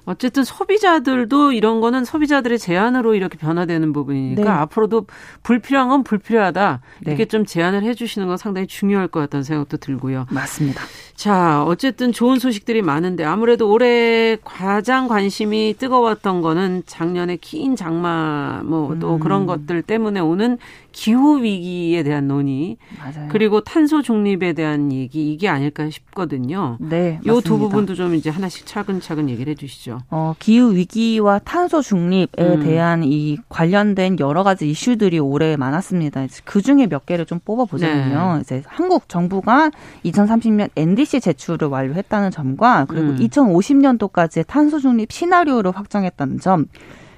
어쨌든 소비자들도 이런 거는 소비자들의 제안으로 이렇게 변화되는 부분이니까 네. 앞으로도 불필요한 건 불필요하다 네. 이렇게 좀 제안을 해주시는 건 상당히 중요할 것 같다는 생각도 들고요. 맞습니다. 자, 어쨌든 좋은 소식들이 많은데 아무래도 올해 가장 관심이 뜨거웠던 거는 작년에 긴 장마 뭐또 음. 그런 것들 때문에 오는 기후 위기에 대한 논의 맞아요. 그리고 탄소 중립에 대한 얘기 이게 아닐까 싶거든요. 네, 요두 부분도 좀 이제 하나씩 차근차근 얘기를 해 주시죠. 어, 기후 위기와 탄소 중립에 음. 대한 이 관련된 여러 가지 이슈들이 올해 많았습니다. 그 중에 몇 개를 좀 뽑아 보자면요. 네. 이제 한국 정부가 2030년 NDC 제출을 완료했다는 점과 그리고 음. 2050년도까지의 탄소 중립 시나리오를 확정했다는 점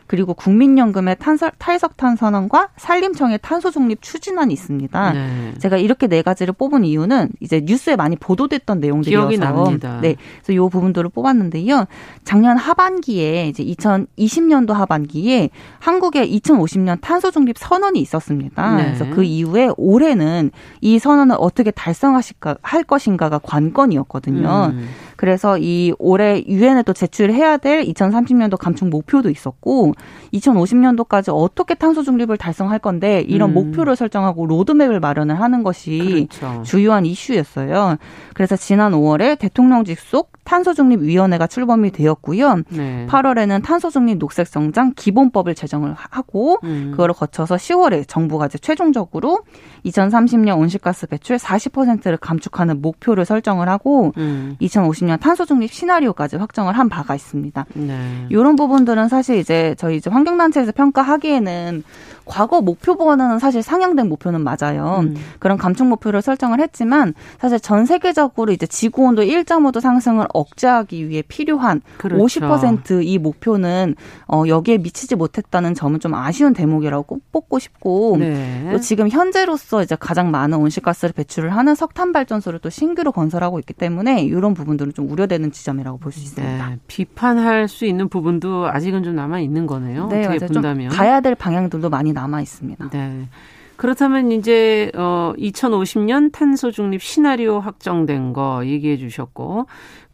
그리고 국민연금의 탄설, 탈석탄 선언과 산림청의 탄소 중립 추진안이 있습니다. 네. 제가 이렇게 네 가지를 뽑은 이유는 이제 뉴스에 많이 보도됐던 내용들이어서 기억이 납니다. 네, 그래서 요 부분들을 뽑았는데요. 작년 하반기에 이제 2020년도 하반기에 한국에 2050년 탄소 중립 선언이 있었습니다. 네. 그래서 그 이후에 올해는 이 선언을 어떻게 달성하실까 할 것인가가 관건이었거든요. 음. 그래서 이 올해 유엔에 또 제출해야 될 2030년도 감축 목표도 있었고 2050년도까지 어떻게 탄소 중립을 달성할 건데 이런 음. 목표를 설정하고 로드맵을 마련을 하는 것이 그렇죠. 주요한 이슈였어요. 그래서 지난 5월에 대통령직 속 탄소 중립 위원회가 출범이 되었고요. 네. 8월에는 탄소 중립 녹색 성장 기본법을 제정을 하고 음. 그거를 거쳐서 10월에 정부가 이제 최종적으로 2030년 온실가스 배출 40%를 감축하는 목표를 설정을 하고 음. 2050년 탄소 중립 시나리오까지 확정을 한 바가 있습니다. 네. 이런 부분들은 사실 이제 저희 이제 환경단체에서 평가하기에는 과거 목표보다는 사실 상향된 목표는 맞아요. 음. 그런 감축 목표를 설정을 했지만 사실 전 세계적으로 이제 지구 온도 1.5도 상승을 억제하기 위해 필요한 그렇죠. 50%이 목표는 어 여기에 미치지 못했다는 점은 좀 아쉬운 대목이라고 꼭 뽑고 싶고 네. 또 지금 현재로서 이제 가장 많은 온실가스를 배출을 하는 석탄 발전소를 또 신규로 건설하고 있기 때문에 이런 부분들은 좀 우려되는 지점이라고 볼 수 있습니다. 네. 비판할 수 있는 부분도 아직은 좀 남아 있는 거네요. 네, 어떻게 본다면 가야 될 방향들도 많이 남아 있습니다. 네. 그렇다면 이제 어 2050년 탄소 중립 시나리오 확정된 거 얘기해 주셨고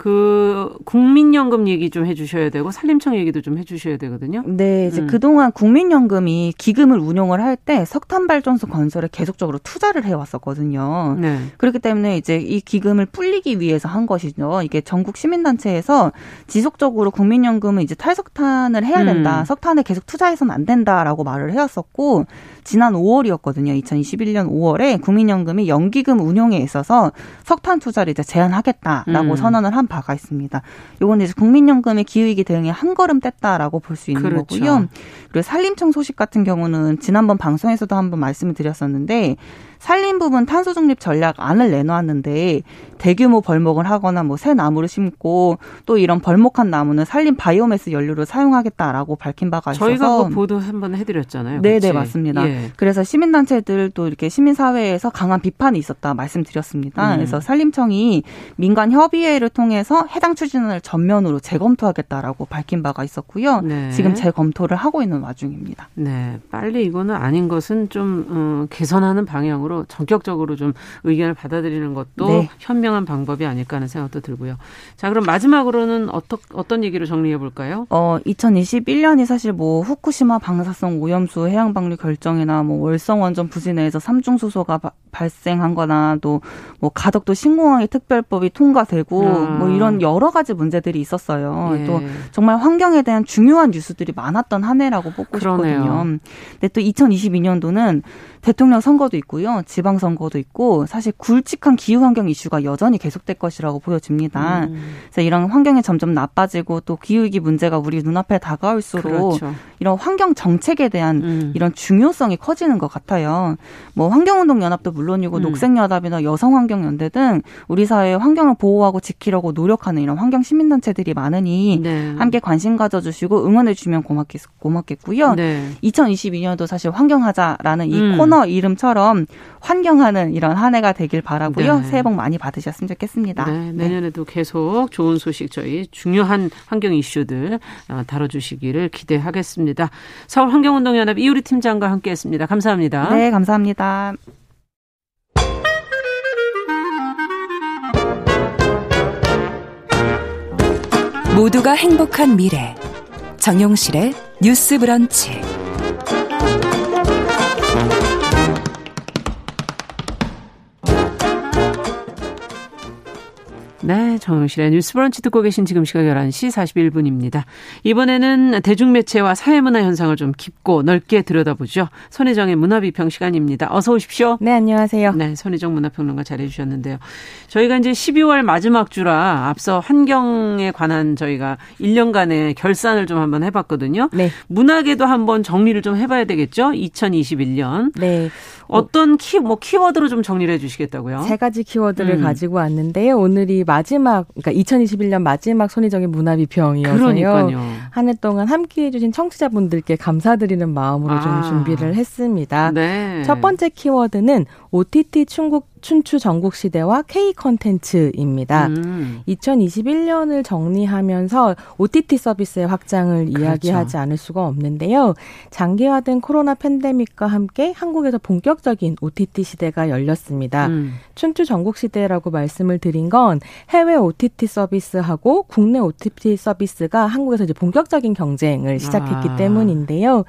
그 국민연금 얘기 좀 해주셔야 되고 산림청 얘기도 좀 해주셔야 되거든요. 네, 이제 음. 그동안 국민연금이 기금을 운용을 할 때 석탄 발전소 건설에 계속적으로 투자를 해왔었거든요. 네. 그렇기 때문에 이제 이 기금을 불리기 위해서 한 것이죠. 이게 전국 시민단체에서 지속적으로 국민연금은 이제 탈석탄을 해야 된다, 음. 석탄에 계속 투자해서는 안 된다라고 말을 해왔었고 지난 5월이었거든요. 2021년 5월에 국민연금이 연기금 운용에 있어서 석탄 투자를 이제 제한하겠다라고 음. 선언을 한 바가 있습니다. 요건 이제 국민연금의 기후위기 대응에 한 걸음 뗐다라고 볼 수 있는 그렇죠. 거고요. 그리고 산림청 소식 같은 경우는 지난번 방송에서도 한번 말씀을 드렸었는데 산림 부분 탄소 중립 전략안을 내놓았는데 대규모 벌목을 하거나 뭐 새 나무를 심고 또 이런 벌목한 나무는 산림 바이오매스 연료로 사용하겠다라고 밝힌 바가 있어서 저희가 그 보도 한번 해드렸잖아요. 네네 네, 맞습니다. 예. 그래서 시민단체들도 이렇게 시민사회에서 강한 비판이 있었다 말씀드렸습니다. 음. 그래서 산림청이 민간 협의회를 통해서 해당 추진을 전면으로 재검토하겠다라고 밝힌 바가 있었고요. 네. 지금 재검토를 하고 있는 와중입니다. 네, 빨리 이거는 아닌 것은 좀 음, 개선하는 방향으로 방향으로 전격적으로 좀 의견을 받아들이는 것도 네. 현명한 방법이 아닐까 하는 생각도 들고요. 자, 그럼 마지막으로는 어떠, 어떤 얘기로 정리해 볼까요? 어, 2021년이 사실 뭐 후쿠시마 방사성 오염수 해양 방류 결정이나 뭐 월성 원전 부지 내에서 삼중 수소가 바, 발생한 거나 또 뭐 가덕도 신공항의 특별법이 통과되고 아. 뭐 이런 여러 가지 문제들이 있었어요. 예. 또 정말 환경에 대한 중요한 뉴스들이 많았던 한 해라고 뽑고 그러네요. 싶거든요. 근데 또 2022년도는 대통령 선거도 있고요. 지방선거도 있고 사실 굵직한 기후환경 이슈가 여전히 계속될 것이라고 보여집니다. 음. 그래서 이런 환경이 점점 나빠지고 또 기후위기 문제가 우리 눈앞에 다가올수록 그렇죠. 이런 환경 정책에 대한 음. 이런 중요성이 커지는 것 같아요. 뭐 환경운동연합도 물론이고 음. 녹색연합이나 여성환경연대 등 우리 사회의 환경을 보호하고 지키려고 노력하는 이런 환경 시민단체들이 많으니 네. 함께 관심 가져주시고 응원해주시면 고맙겠, 고맙겠고요. 네. 2022년도 사실 환경하자라는 이 음. 코너 이름처럼 환경하는 이런 한 해가 되길 바라고요. 네. 새해 복 많이 받으셨으면 좋겠습니다. 네, 내년에도 네. 계속 좋은 소식 저희 중요한 환경 이슈들 어, 다뤄주시기를 기대하겠습니다. 서울 환경운동연합 이우리 팀장과 함께했습니다. 감사합니다. 네, 감사합니다. 모두가 행복한 미래 정용실의 뉴스 브런치 네, 정영실의 뉴스 브런치 듣고 계신 지금 시각 11시 41분입니다. 이번에는 대중매체와 사회문화 현상을 좀 깊고 넓게 들여다보죠. 손혜정의 문화비평 시간입니다. 어서 오십시오. 네, 안녕하세요. 네, 손혜정 문화평론가 잘해 주셨는데요. 저희가 이제 12월 마지막 주라 앞서 환경에 관한 저희가 1년간의 결산을 좀 한번 해봤거든요. 네. 문학에도 한번 정리를 좀 해봐야 되겠죠? 2021년. 네. 어떤 키, 뭐 키워드로 좀 정리를 해 주시겠다고요? 세 가지 키워드를 음. 가지고 왔는데요. 오늘이 마지막, 그러니까 2021년 마지막 손희정의 문화 비평이어서요. 한 해 동안 함께 해 주신 청취자분들께 감사드리는 마음으로 아. 좀 준비를 했습니다. 네. 첫 번째 키워드는 OTT 충국 춘추 전국 시대와 K 컨텐츠입니다. 음. 2021년을 정리하면서 OTT 서비스의 확장을 그렇죠. 이야기하지 않을 수가 없는데요. 장기화된 코로나 팬데믹과 함께 한국에서 본격적인 OTT 시대가 열렸습니다. 음. 춘추 전국 시대라고 말씀을 드린 건 해외 OTT 서비스하고 국내 OTT 서비스가 한국에서 이제 본격적인 경쟁을 시작했기 아. 때문인데요.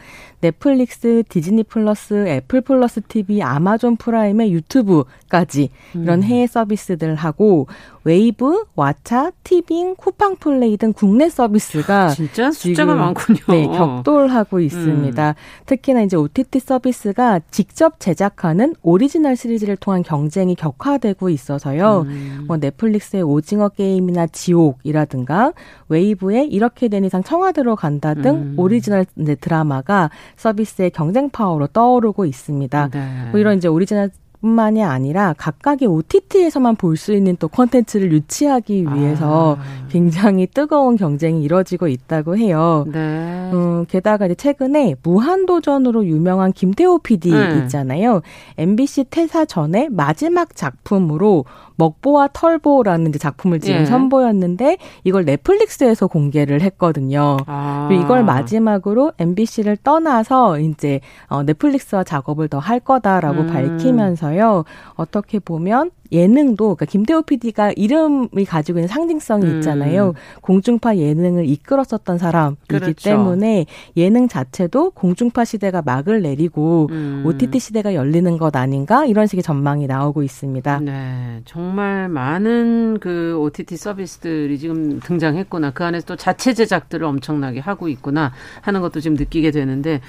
넷플릭스, 디즈니 플러스, 애플 플러스 TV, 아마존 프라임에 유튜브까지 이런 음. 해외 서비스들을 하고 웨이브, 왓챠, 티빙, 쿠팡 플레이 등 국내 서비스가 진짜 숫자가 많군요. 네, 격돌하고 있습니다. 음. 특히나 이제 OTT 서비스가 직접 제작하는 오리지널 시리즈를 통한 경쟁이 격화되고 있어서요. 음. 뭐 넷플릭스의 오징어 게임이나 지옥이라든가 웨이브의 이렇게 된 이상 청와대로 간다 등 음. 오리지널 드라마가 서비스의 경쟁 파워로 떠오르고 있습니다. 네. 뭐 이런 이제 오리지널 뿐만이 아니라 각각의 OTT에서만 볼 수 있는 또 콘텐츠를 유치하기 위해서 아. 굉장히 뜨거운 경쟁이 이뤄지고 있다고 해요. 네. 음, 게다가 이제 최근에 무한도전으로 유명한 김태호 PD 네. 있잖아요. MBC 퇴사 전에 마지막 작품으로 먹보와 털보라는 작품을 지금 예. 선보였는데 이걸 넷플릭스에서 공개를 했거든요. 아. 이걸 마지막으로 MBC를 떠나서 이제 어, 넷플릭스와 작업을 더 할 거다라고 음. 밝히면서 요. 어떻게 보면 예능도 그러니까 김태호 PD가 이름이 가지고 있는 상징성이 음. 있잖아요. 음. 공중파 예능을 이끌었었던 사람이기 그렇죠. 때문에 예능 자체도 공중파 시대가 막을 내리고 음. OTT 시대가 열리는 것 아닌가 이런 식의 전망이 나오고 있습니다. 네, 정말 많은 그 OTT 서비스들이 지금 등장했구나. 그 안에서 또 자체 제작들을 엄청나게 하고 있구나 하는 것도 지금 느끼게 되는데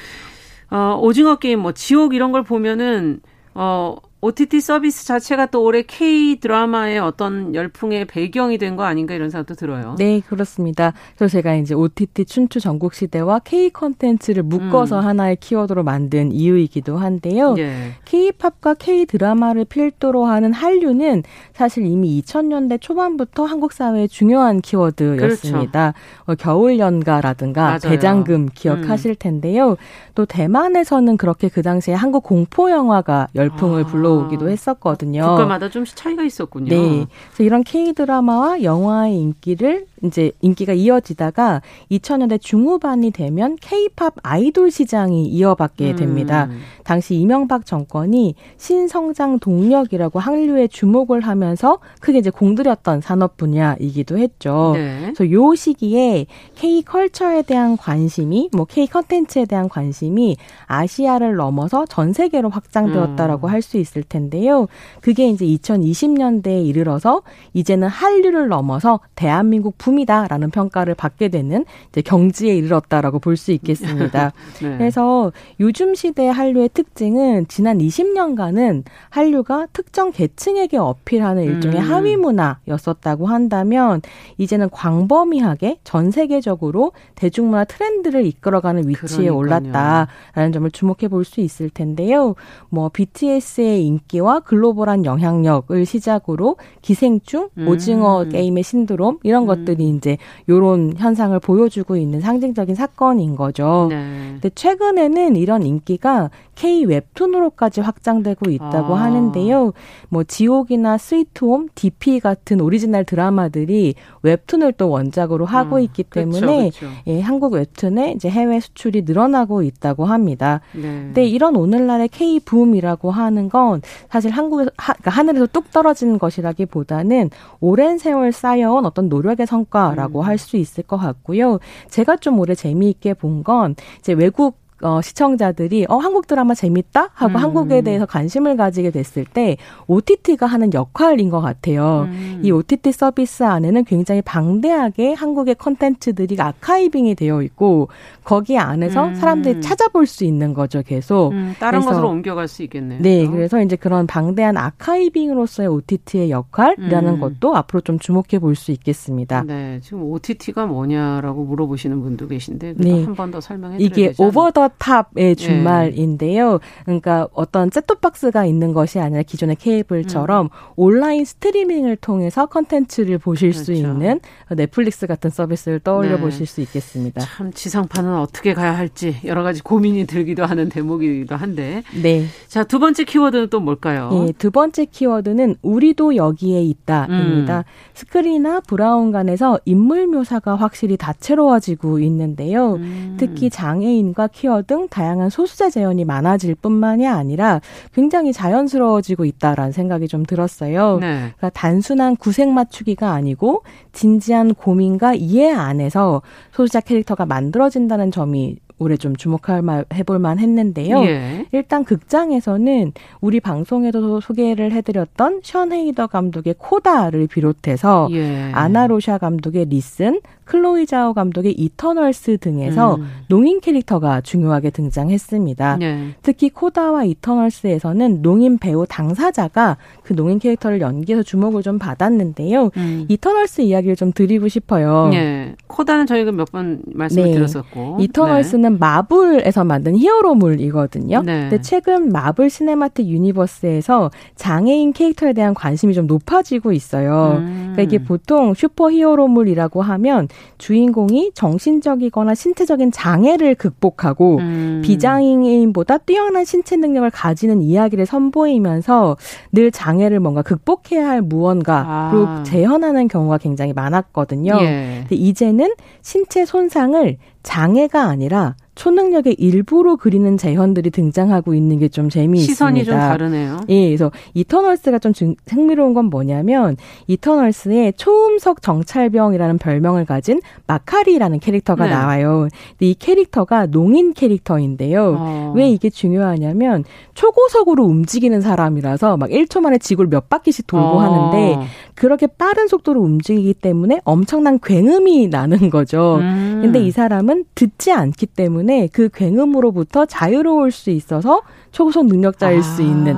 어, 오징어 게임 뭐 지옥 이런 걸 보면은 어 OTT 서비스 자체가 또 올해 K 드라마의 어떤 열풍의 배경이 된 거 아닌가 이런 생각도 들어요. 네, 그렇습니다. 그래서 제가 이제 OTT 춘추 전국 시대와 K 컨텐츠를 묶어서 음. 하나의 키워드로 만든 이유이기도 한데요. 예. K-팝과 K 드라마를 필두로 하는 한류는 사실 이미 2000년대 초반부터 한국 사회의 중요한 키워드였습니다. 그렇죠. 어, 겨울 연가라든가 맞아요. 대장금 기억하실 음. 텐데요. 또 대만에서는 그렇게 그 당시에 한국 공포 영화가 열풍을 아. 불러 오기도 했었거든요. 국가마다 좀 차이가 있었군요. 네. 그래서 이런 K 드라마와 영화의 인기를 이제 인기가 이어지다가 2000년대 중후반이 되면 K-팝 아이돌 시장이 이어받게 음. 됩니다. 음. 당시 이명박 정권이 신성장 동력이라고 한류에 주목을 하면서 크게 이제 공들였던 산업 분야이기도 했죠. 네. 그래서 요 시기에 K 컬처에 대한 관심이 뭐 K 컨텐츠에 대한 관심이 아시아를 넘어서 전 세계로 확장되었다라고 음. 할수 있을 텐데요. 그게 이제 2020년대에 이르러서 이제는 한류를 넘어서 대한민국 붐이다라는 평가를 받게 되는 이제 경지에 이르렀다라고 볼 수 있겠습니다. 네. 그래서 요즘 시대 한류의 특징은 지난 20년간은 한류가 특정 계층에게 어필하는 일종의 음. 하위 문화였었다고 한다면 이제는 광범위하게 전 세계적으로 대중문화 트렌드를 이끌어가는 위치에 그러니까요. 올랐다라는 점을 주목해 볼 수 있을 텐데요. 뭐 BTS의 인기와 글로벌한 영향력을 시작으로 기생충, 음. 오징어 게임의 신드롬 이런 음. 것들 것들이 이제 요런 현상을 보여주고 있는 상징적인 사건인 거죠. 네. 근데 최근에는 이런 인기가 K 웹툰으로까지 확장되고 있다고 아. 하는데요. 뭐 지옥이나 스위트홈, DP 같은 오리지널 드라마들이 웹툰을 또 원작으로 하고 음, 있기 때문에 그쵸, 그쵸. 예, 한국 웹툰의 이제 해외 수출이 늘어나고 있다고 합니다. 네. 근데 이런 오늘날의 K 붐이라고 하는 건 사실 한국에서 하, 그러니까 하늘에서 뚝 떨어지는 것이라기보다는 오랜 세월 쌓여온 어떤 노력의 성과라고 음. 할수 있을 것 같고요. 제가 좀 올해 재미있게 본 건 이제 외국 어, 시청자들이 어 한국 드라마 재밌다 하고 음. 한국에 대해서 관심을 가지게 됐을 때 OTT가 하는 역할인 것 같아요. 음. 이 OTT 서비스 안에는 굉장히 방대하게 한국의 컨텐츠들이 아카이빙이 되어 있고 거기 안에서 음. 사람들이 찾아볼 수 있는 거죠, 계속. 음, 다른 그래서, 것으로 옮겨갈 수 있겠네요. 네, 그래서 이제 그런 방대한 아카이빙으로서의 OTT의 역할이라는 음. 것도 앞으로 좀 주목해 볼 수 있겠습니다. 네, 지금 OTT가 뭐냐라고 물어보시는 분도 계신데 네. 한번 더 설명해 드려야 이게 오버 더 탑의 준말인데요. 그러니까 어떤 셋톱박스가 있는 것이 아니라 기존의 케이블처럼 음. 온라인 스트리밍을 통해서 컨텐츠를 보실 그렇죠. 수 있는 넷플릭스 같은 서비스를 떠올려 네. 보실 수 있겠습니다. 참 지상파는 어떻게 가야 할지 여러 가지 고민이 들기도 하는 대목이기도 한데. 네. 자, 두 번째 키워드는 또 뭘까요? 네, 두 번째 키워드는 우리도 여기에 있다입니다. 음. 스크린이나 브라운관에서 인물 묘사가 확실히 다채로워지고 있는데요. 음. 특히 장애인과 퀴어 등 다양한 소수자 재현이 많아질 뿐만이 아니라 굉장히 자연스러워지고 있다라는 생각이 좀 들었어요. 네. 그러니까 단순한 구색 맞추기가 아니고 진지한 고민과 이해 안에서 소수자 캐릭터가 만들어진다는 점이 올해 좀 주목할 만 해볼 만 했는데요. 예. 일단 극장에서는 우리 방송에도 소개를 해드렸던 션 헤이더 감독의 코다를 비롯해서 예. 아나로샤 감독의 리슨, 클로이 자오 감독의 이터널스 등에서 음. 농인 캐릭터가 중요하게 등장했습니다. 네. 특히 코다와 이터널스에서는 농인 배우 당사자가 그 농인 캐릭터를 연기해서 주목을 좀 받았는데요. 음. 이터널스 이야기를 좀 드리고 싶어요. 네. 코다는 저희가 몇 번 말씀을 네. 드렸었고 이터널스는 네. 마블에서 만든 히어로물이거든요. 네. 근데 최근 마블 시네마틱 유니버스에서 장애인 캐릭터에 대한 관심이 좀 높아지고 있어요. 음. 그러니까 이게 보통 슈퍼 히어로물이라고 하면 주인공이 정신적이거나 신체적인 장애를 극복하고 음. 비장애인보다 뛰어난 신체 능력을 가지는 이야기를 선보이면서 늘 장애를 뭔가 극복해야 할 무언가로 아. 재현하는 경우가 굉장히 많았거든요. 예. 근데 이제는 신체 손상을 장애가 아니라 초능력의 일부로 그리는 재현들이 등장하고 있는 게 좀 재미있습니다. 시선이 좀 다르네요. 예, 그래서 이터널스가 좀 흥미로운 건 뭐냐면 이터널스의 초음속 정찰병이라는 별명을 가진 마카리라는 캐릭터가 네. 나와요. 근데 이 캐릭터가 농인 캐릭터인데요. 어. 왜 이게 중요하냐면 초고속으로 움직이는 사람이라서 막 1초 만에 지구를 몇 바퀴씩 돌고 어. 하는데 그렇게 빠른 속도로 움직이기 때문에 엄청난 굉음이 나는 거죠. 음. 근데 이 사람은 듣지 않기 때문에 그 굉음으로부터 자유로울 수 있어서 초고속 능력자일 아. 수 있는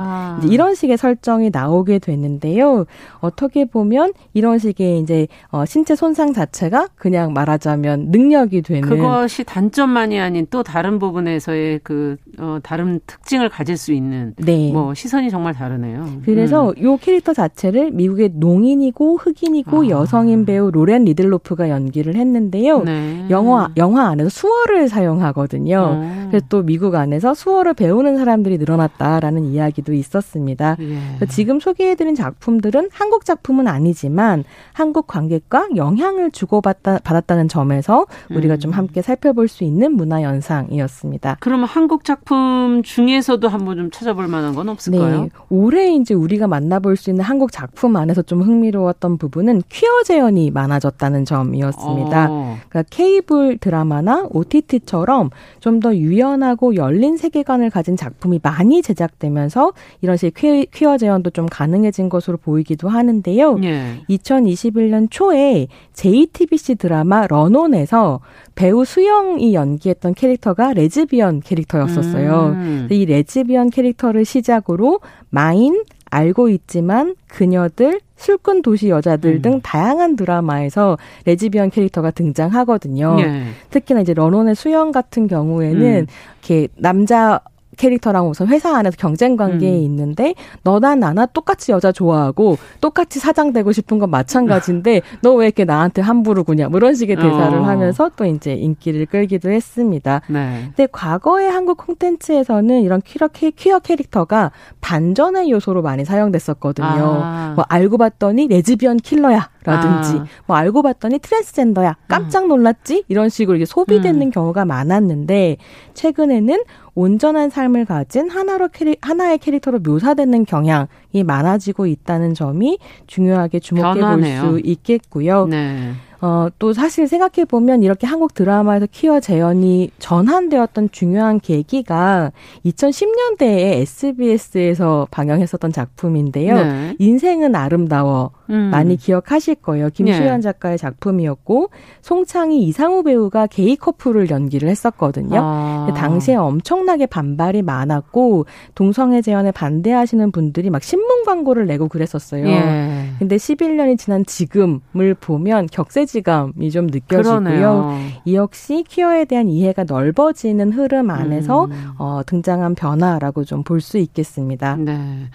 이런 식의 설정이 나오게 됐는데요. 어떻게 보면 이런 식의 이제 어, 신체 손상 자체가 그냥 말하자면 능력이 되는 그것이 단점만이 아닌 또 다른 부분에서의 그 어, 다른 특징을 가질 수 있는 네. 뭐 시선이 정말 다르네요. 그래서 음. 요 캐릭터 자체를 미국의 농인이고 흑인이고 아. 여성인 배우 로렌 리들로프가 연기를 했는데요. 네. 영화 영화 안에서 수어를 사용하 거든요. 어. 그래서 또 미국 안에서 수어를 배우는 사람들 사람들이 늘어났다라는 이야기도 있었습니다. 예. 지금 소개해드린 작품들은 한국 작품은 아니지만 한국 관객과 영향을 주고받다 받았다는 점에서 우리가 음. 좀 함께 살펴볼 수 있는 문화 현상이었습니다. 그러면 한국 작품 중에서도 한번 좀 찾아볼 만한 건 없을까요? 네. 올해 이제 우리가 만나볼 수 있는 한국 작품 안에서 좀 흥미로웠던 부분은 퀴어 재현이 많아졌다는 점이었습니다. 어. 그러니까 케이블 드라마나 OTT처럼 좀 더 유연하고 열린 세계관을 가진 작품이 많이 제작되면서 이런 식의 퀴어 재현도 좀 가능해진 것으로 보이기도 하는데요. 예. 2021년 초에 JTBC 드라마 런온에서 배우 수영이 연기했던 캐릭터가 레즈비언 캐릭터였었어요. 음. 이 레즈비언 캐릭터를 시작으로 마인, 알고 있지만 그녀들, 술꾼 도시 여자들 음. 등 다양한 드라마에서 레즈비언 캐릭터가 등장하거든요. 예. 특히나 이제 런온의 수영 같은 경우에는 음. 이렇게 남자 캐릭터랑 우선 회사 안에서 경쟁 관계에 음. 있는데 너나 나나 똑같이 여자 좋아하고 똑같이 사장 되고 싶은 건 마찬가지인데 너 왜 이렇게 나한테 함부로 구냐 뭐 이런 식의 대사를 어. 하면서 또 이제 인기를 끌기도 했습니다. 네. 근데 과거의 한국 콘텐츠에서는 이런 퀴어, 퀴어 캐릭터가 반전의 요소로 많이 사용됐었거든요. 아. 뭐 알고 봤더니 레즈비언 킬러야. 라든지 아. 뭐 알고 봤더니 트랜스젠더야 깜짝 놀랐지 이런 식으로 이게 소비되는 음. 경우가 많았는데 최근에는 온전한 삶을 가진 하나로 캐리, 하나의 캐릭터로 묘사되는 경향이 많아지고 있다는 점이 중요하게 주목해 볼 수 있겠고요. 네. 어, 또 사실 생각해 보면 이렇게 한국 드라마에서 퀴어 재현이 전환되었던 중요한 계기가 2010년대에 SBS에서 방영했었던 작품인데요. 네. 인생은 아름다워. 음. 많이 기억하실 거예요. 김수현 네. 작가의 작품이었고 송창희 이상우 배우가 게이 커플을 연기를 했었거든요. 아. 당시에 엄청나게 반발이 많았고 동성애 재현에 반대하시는 분들이 막 신문 광고를 내고 그랬었어요. 예. 근데 11년이 지난 지금을 보면 격세지감이 좀 느껴지고요. 그러네요. 이 역시 퀴어에 대한 이해가 넓어지는 흐름 안에서 음. 어, 등장한 변화라고 좀 볼 수 있겠습니다. 네.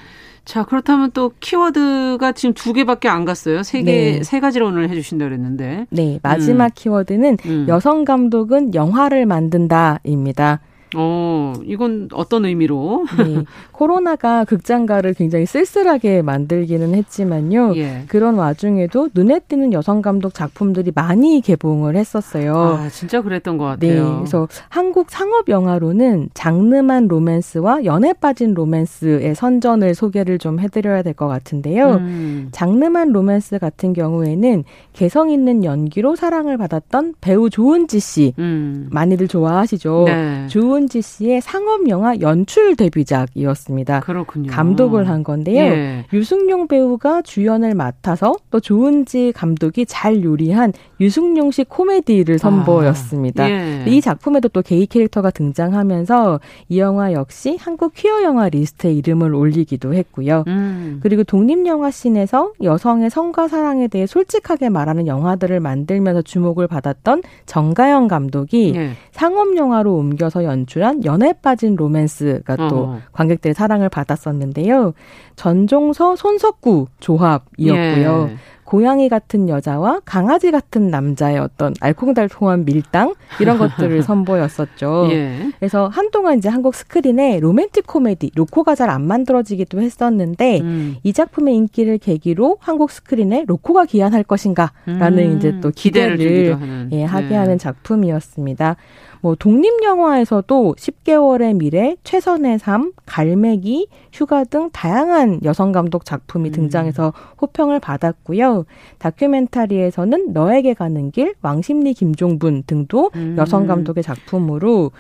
자, 그렇다면 또 키워드가 지금 두 개밖에 안 갔어요. 세 개, 네. 세 가지로 오늘 해주신다 그랬는데. 네, 마지막 음. 키워드는 음. 여성 감독은 영화를 만든다입니다. 어, 이건 어떤 의미로? 네. 코로나가 극장가를 굉장히 쓸쓸하게 만들기는 했지만요. 예. 그런 와중에도 눈에 띄는 여성 감독 작품들이 많이 개봉을 했었어요. 아, 진짜 그랬던 것 같아요. 네. 그래서 한국 상업 영화로는 장르만 로맨스와 연애 빠진 로맨스의 선전을 소개를 좀 해드려야 될 것 같은데요. 음. 장르만 로맨스 같은 경우에는 개성 있는 연기로 사랑을 받았던 배우 조은지 씨 음. 많이들 좋아하시죠. 네. 조은지 씨의 상업 영화 연출 데뷔작이었습니다. 그렇군요. 감독을 한 건데요. 예. 류승룡 배우가 주연을 맡아서 또 조은지 감독이 잘 요리한 류승룡식 코미디를 선보였습니다. 아, 예. 이 작품에도 또 게이 캐릭터가 등장하면서 이 영화 역시 한국 퀴어 영화 리스트에 이름을 올리기도 했고요. 음. 그리고 독립 영화 씬에서 여성의 성과 사랑에 대해 솔직하게 말하는 영화들을 만들면서 주목을 받았던 정가영 감독이 예. 상업 영화로 옮겨서 연출한 연애 빠진 로맨스가 또 어. 관객들의 사랑을 받았었는데요. 전종서 손석구 조합이었고요. 예. 고양이 같은 여자와 강아지 같은 남자의 어떤 알콩달콩한 밀당 이런 것들을 선보였었죠. 예. 그래서 한동안 이제 한국 스크린에 로맨틱 코미디 로코가 잘 안 만들어지기도 했었는데 음. 이 작품의 인기를 계기로 한국 스크린에 로코가 기한할 것인가라는 음. 이제 또 기대를, 기대를. 예, 하게 네. 하는 작품이었습니다. 뭐 독립 영화에서도 10개월의 미래, 최선의 삶, 갈매기, 휴가 등 다양한 여성 감독 작품이 음. 등장해서 호평을 받았고요. 다큐멘터리에서는 너에게 가는 길, 왕십리 김종분 등도 음. 여성 감독의 작품으로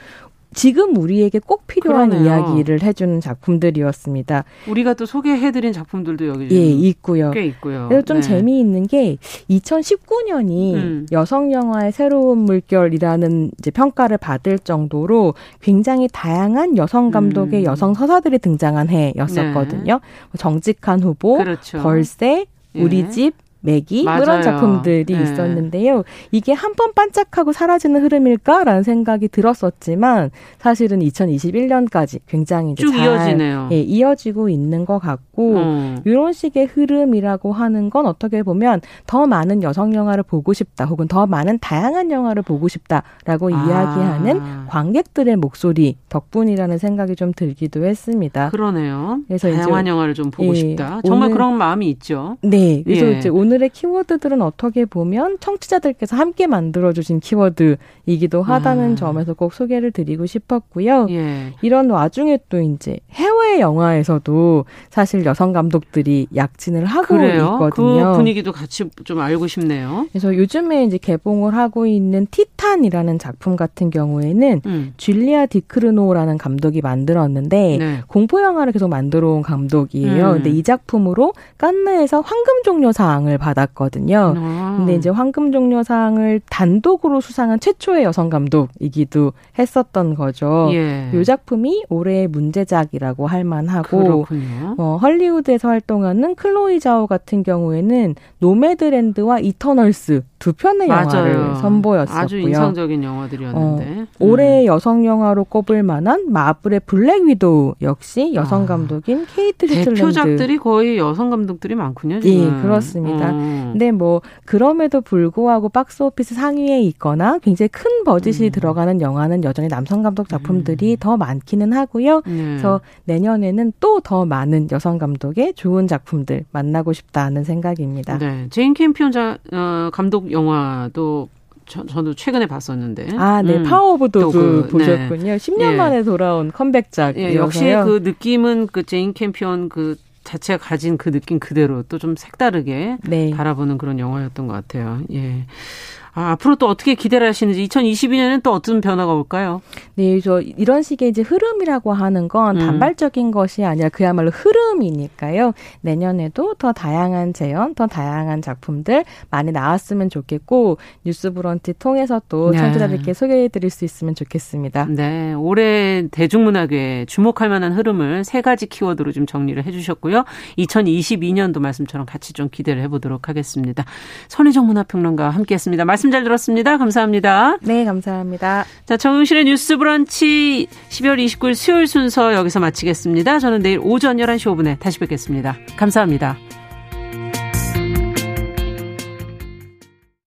지금 우리에게 꼭 필요한 그러네요. 이야기를 해주는 작품들이었습니다. 우리가 또 소개해드린 작품들도 여기 예 있고요. 꽤 있고요. 그래서 좀 네. 재미있는 게 2019년이 음. 여성 영화의 새로운 물결이라는 이제 평가를 받을 정도로 굉장히 다양한 여성 감독의 음. 여성 서사들이 등장한 해였었거든요. 네. 뭐 정직한 후보, 그렇죠. 벌새, 우리 예. 집, 맥이 맞아요. 그런 작품들이 네. 있었는데요. 이게 한 번 반짝하고 사라지는 흐름일까라는 생각이 들었었지만 사실은 2021년까지 굉장히 이제 쭉 이어지네요. 예, 이어지고 있는 것 같고 음. 이런 식의 흐름이라고 하는 건 어떻게 보면 더 많은 여성 영화를 보고 싶다 혹은 더 많은 다양한 영화를 보고 싶다라고 아. 이야기하는 관객들의 목소리 덕분이라는 생각이 좀 들기도 했습니다. 그러네요. 그래서 다양한 영화를 좀 보고 예, 싶다. 정말 오늘, 그런 마음이 있죠. 네. 그래서 예. 이제 오늘 오늘의 키워드들은 어떻게 보면 청취자들께서 함께 만들어주신 키워드이기도 하다는 음. 점에서 꼭 소개를 드리고 싶었고요. 예. 이런 와중에 또 이제 해외 영화에서도 사실 여성 감독들이 약진을 하고 그래요? 있거든요. 그 분위기도 같이 좀 알고 싶네요. 그래서 요즘에 이제 개봉을 하고 있는 티탄이라는 작품 같은 경우에는 음. 줄리아 디크르노라는 감독이 만들었는데 네. 공포 영화를 계속 만들어 온 감독이에요. 음. 근데 이 작품으로 깐느에서 황금 종려상을 받았거든요. 아. 근데 이제 황금 종려상을 단독으로 수상한 최초의 여성 감독이기도 했었던 거죠. 예. 이 작품이 올해의 문제작이라고 할 만하고 어, 헐리우드에서 활동하는 클로이 자오 같은 경우에는 노매드랜드와 이터널스 두 편의 영화를 맞아요. 선보였었고요. 아주 인상적인 영화들이었는데. 어, 올해 음. 여성 영화로 꼽을 만한 마블의 블랙 위도우 역시 여성 아, 감독인 케이트 쇼트랜드. 대표작들이 거의 여성 감독들이 많군요. 지금. 예, 그렇습니다. 음. 근데 뭐 그럼에도 불구하고 박스 오피스 상위에 있거나 굉장히 큰 버짓이 음. 들어가는 영화는 여전히 남성 감독 작품들이 음. 더 많기는 하고요. 네. 그래서 내년에는 또 더 많은 여성 감독의 좋은 작품들 만나고 싶다는 생각입니다. 네, 제인 캠피온 자, 어, 감독 영화도 저, 저도 최근에 봤었는데. 아, 네. 음. 파워 오브 도그 그, 보셨군요. 네. 10년 예. 만에 돌아온 컴백작. 예, 역시 그 느낌은 그 제인 캠피온 그 자체가 가진 그 느낌 그대로 또 좀 색다르게 네. 바라보는 그런 영화였던 것 같아요. 예. 아, 앞으로 또 어떻게 기대를 하시는지 2022년에는 또 어떤 변화가 올까요? 네, 저 이런 식의 이제 흐름이라고 하는 건 음. 단발적인 것이 아니라 그야말로 흐름이니까요. 내년에도 더 다양한 재현, 더 다양한 작품들 많이 나왔으면 좋겠고 뉴스 브런치 통해서 또 네. 청취자들께 소개해 드릴 수 있으면 좋겠습니다. 네, 올해 대중문학에 주목할 만한 흐름을 세 가지 키워드로 좀 정리를 해 주셨고요. 2022년도 말씀처럼 같이 좀 기대를 해 보도록 하겠습니다. 선희정 문화평론가와 함께 했습니다. 말씀 말씀 잘 들었습니다. 감사합니다. 네, 감사합니다. 자, 정용실의 뉴스 브런치 12월 29일 수요일 순서 여기서 마치겠습니다. 저는 내일 오전 11시 5분에 다시 뵙겠습니다. 감사합니다.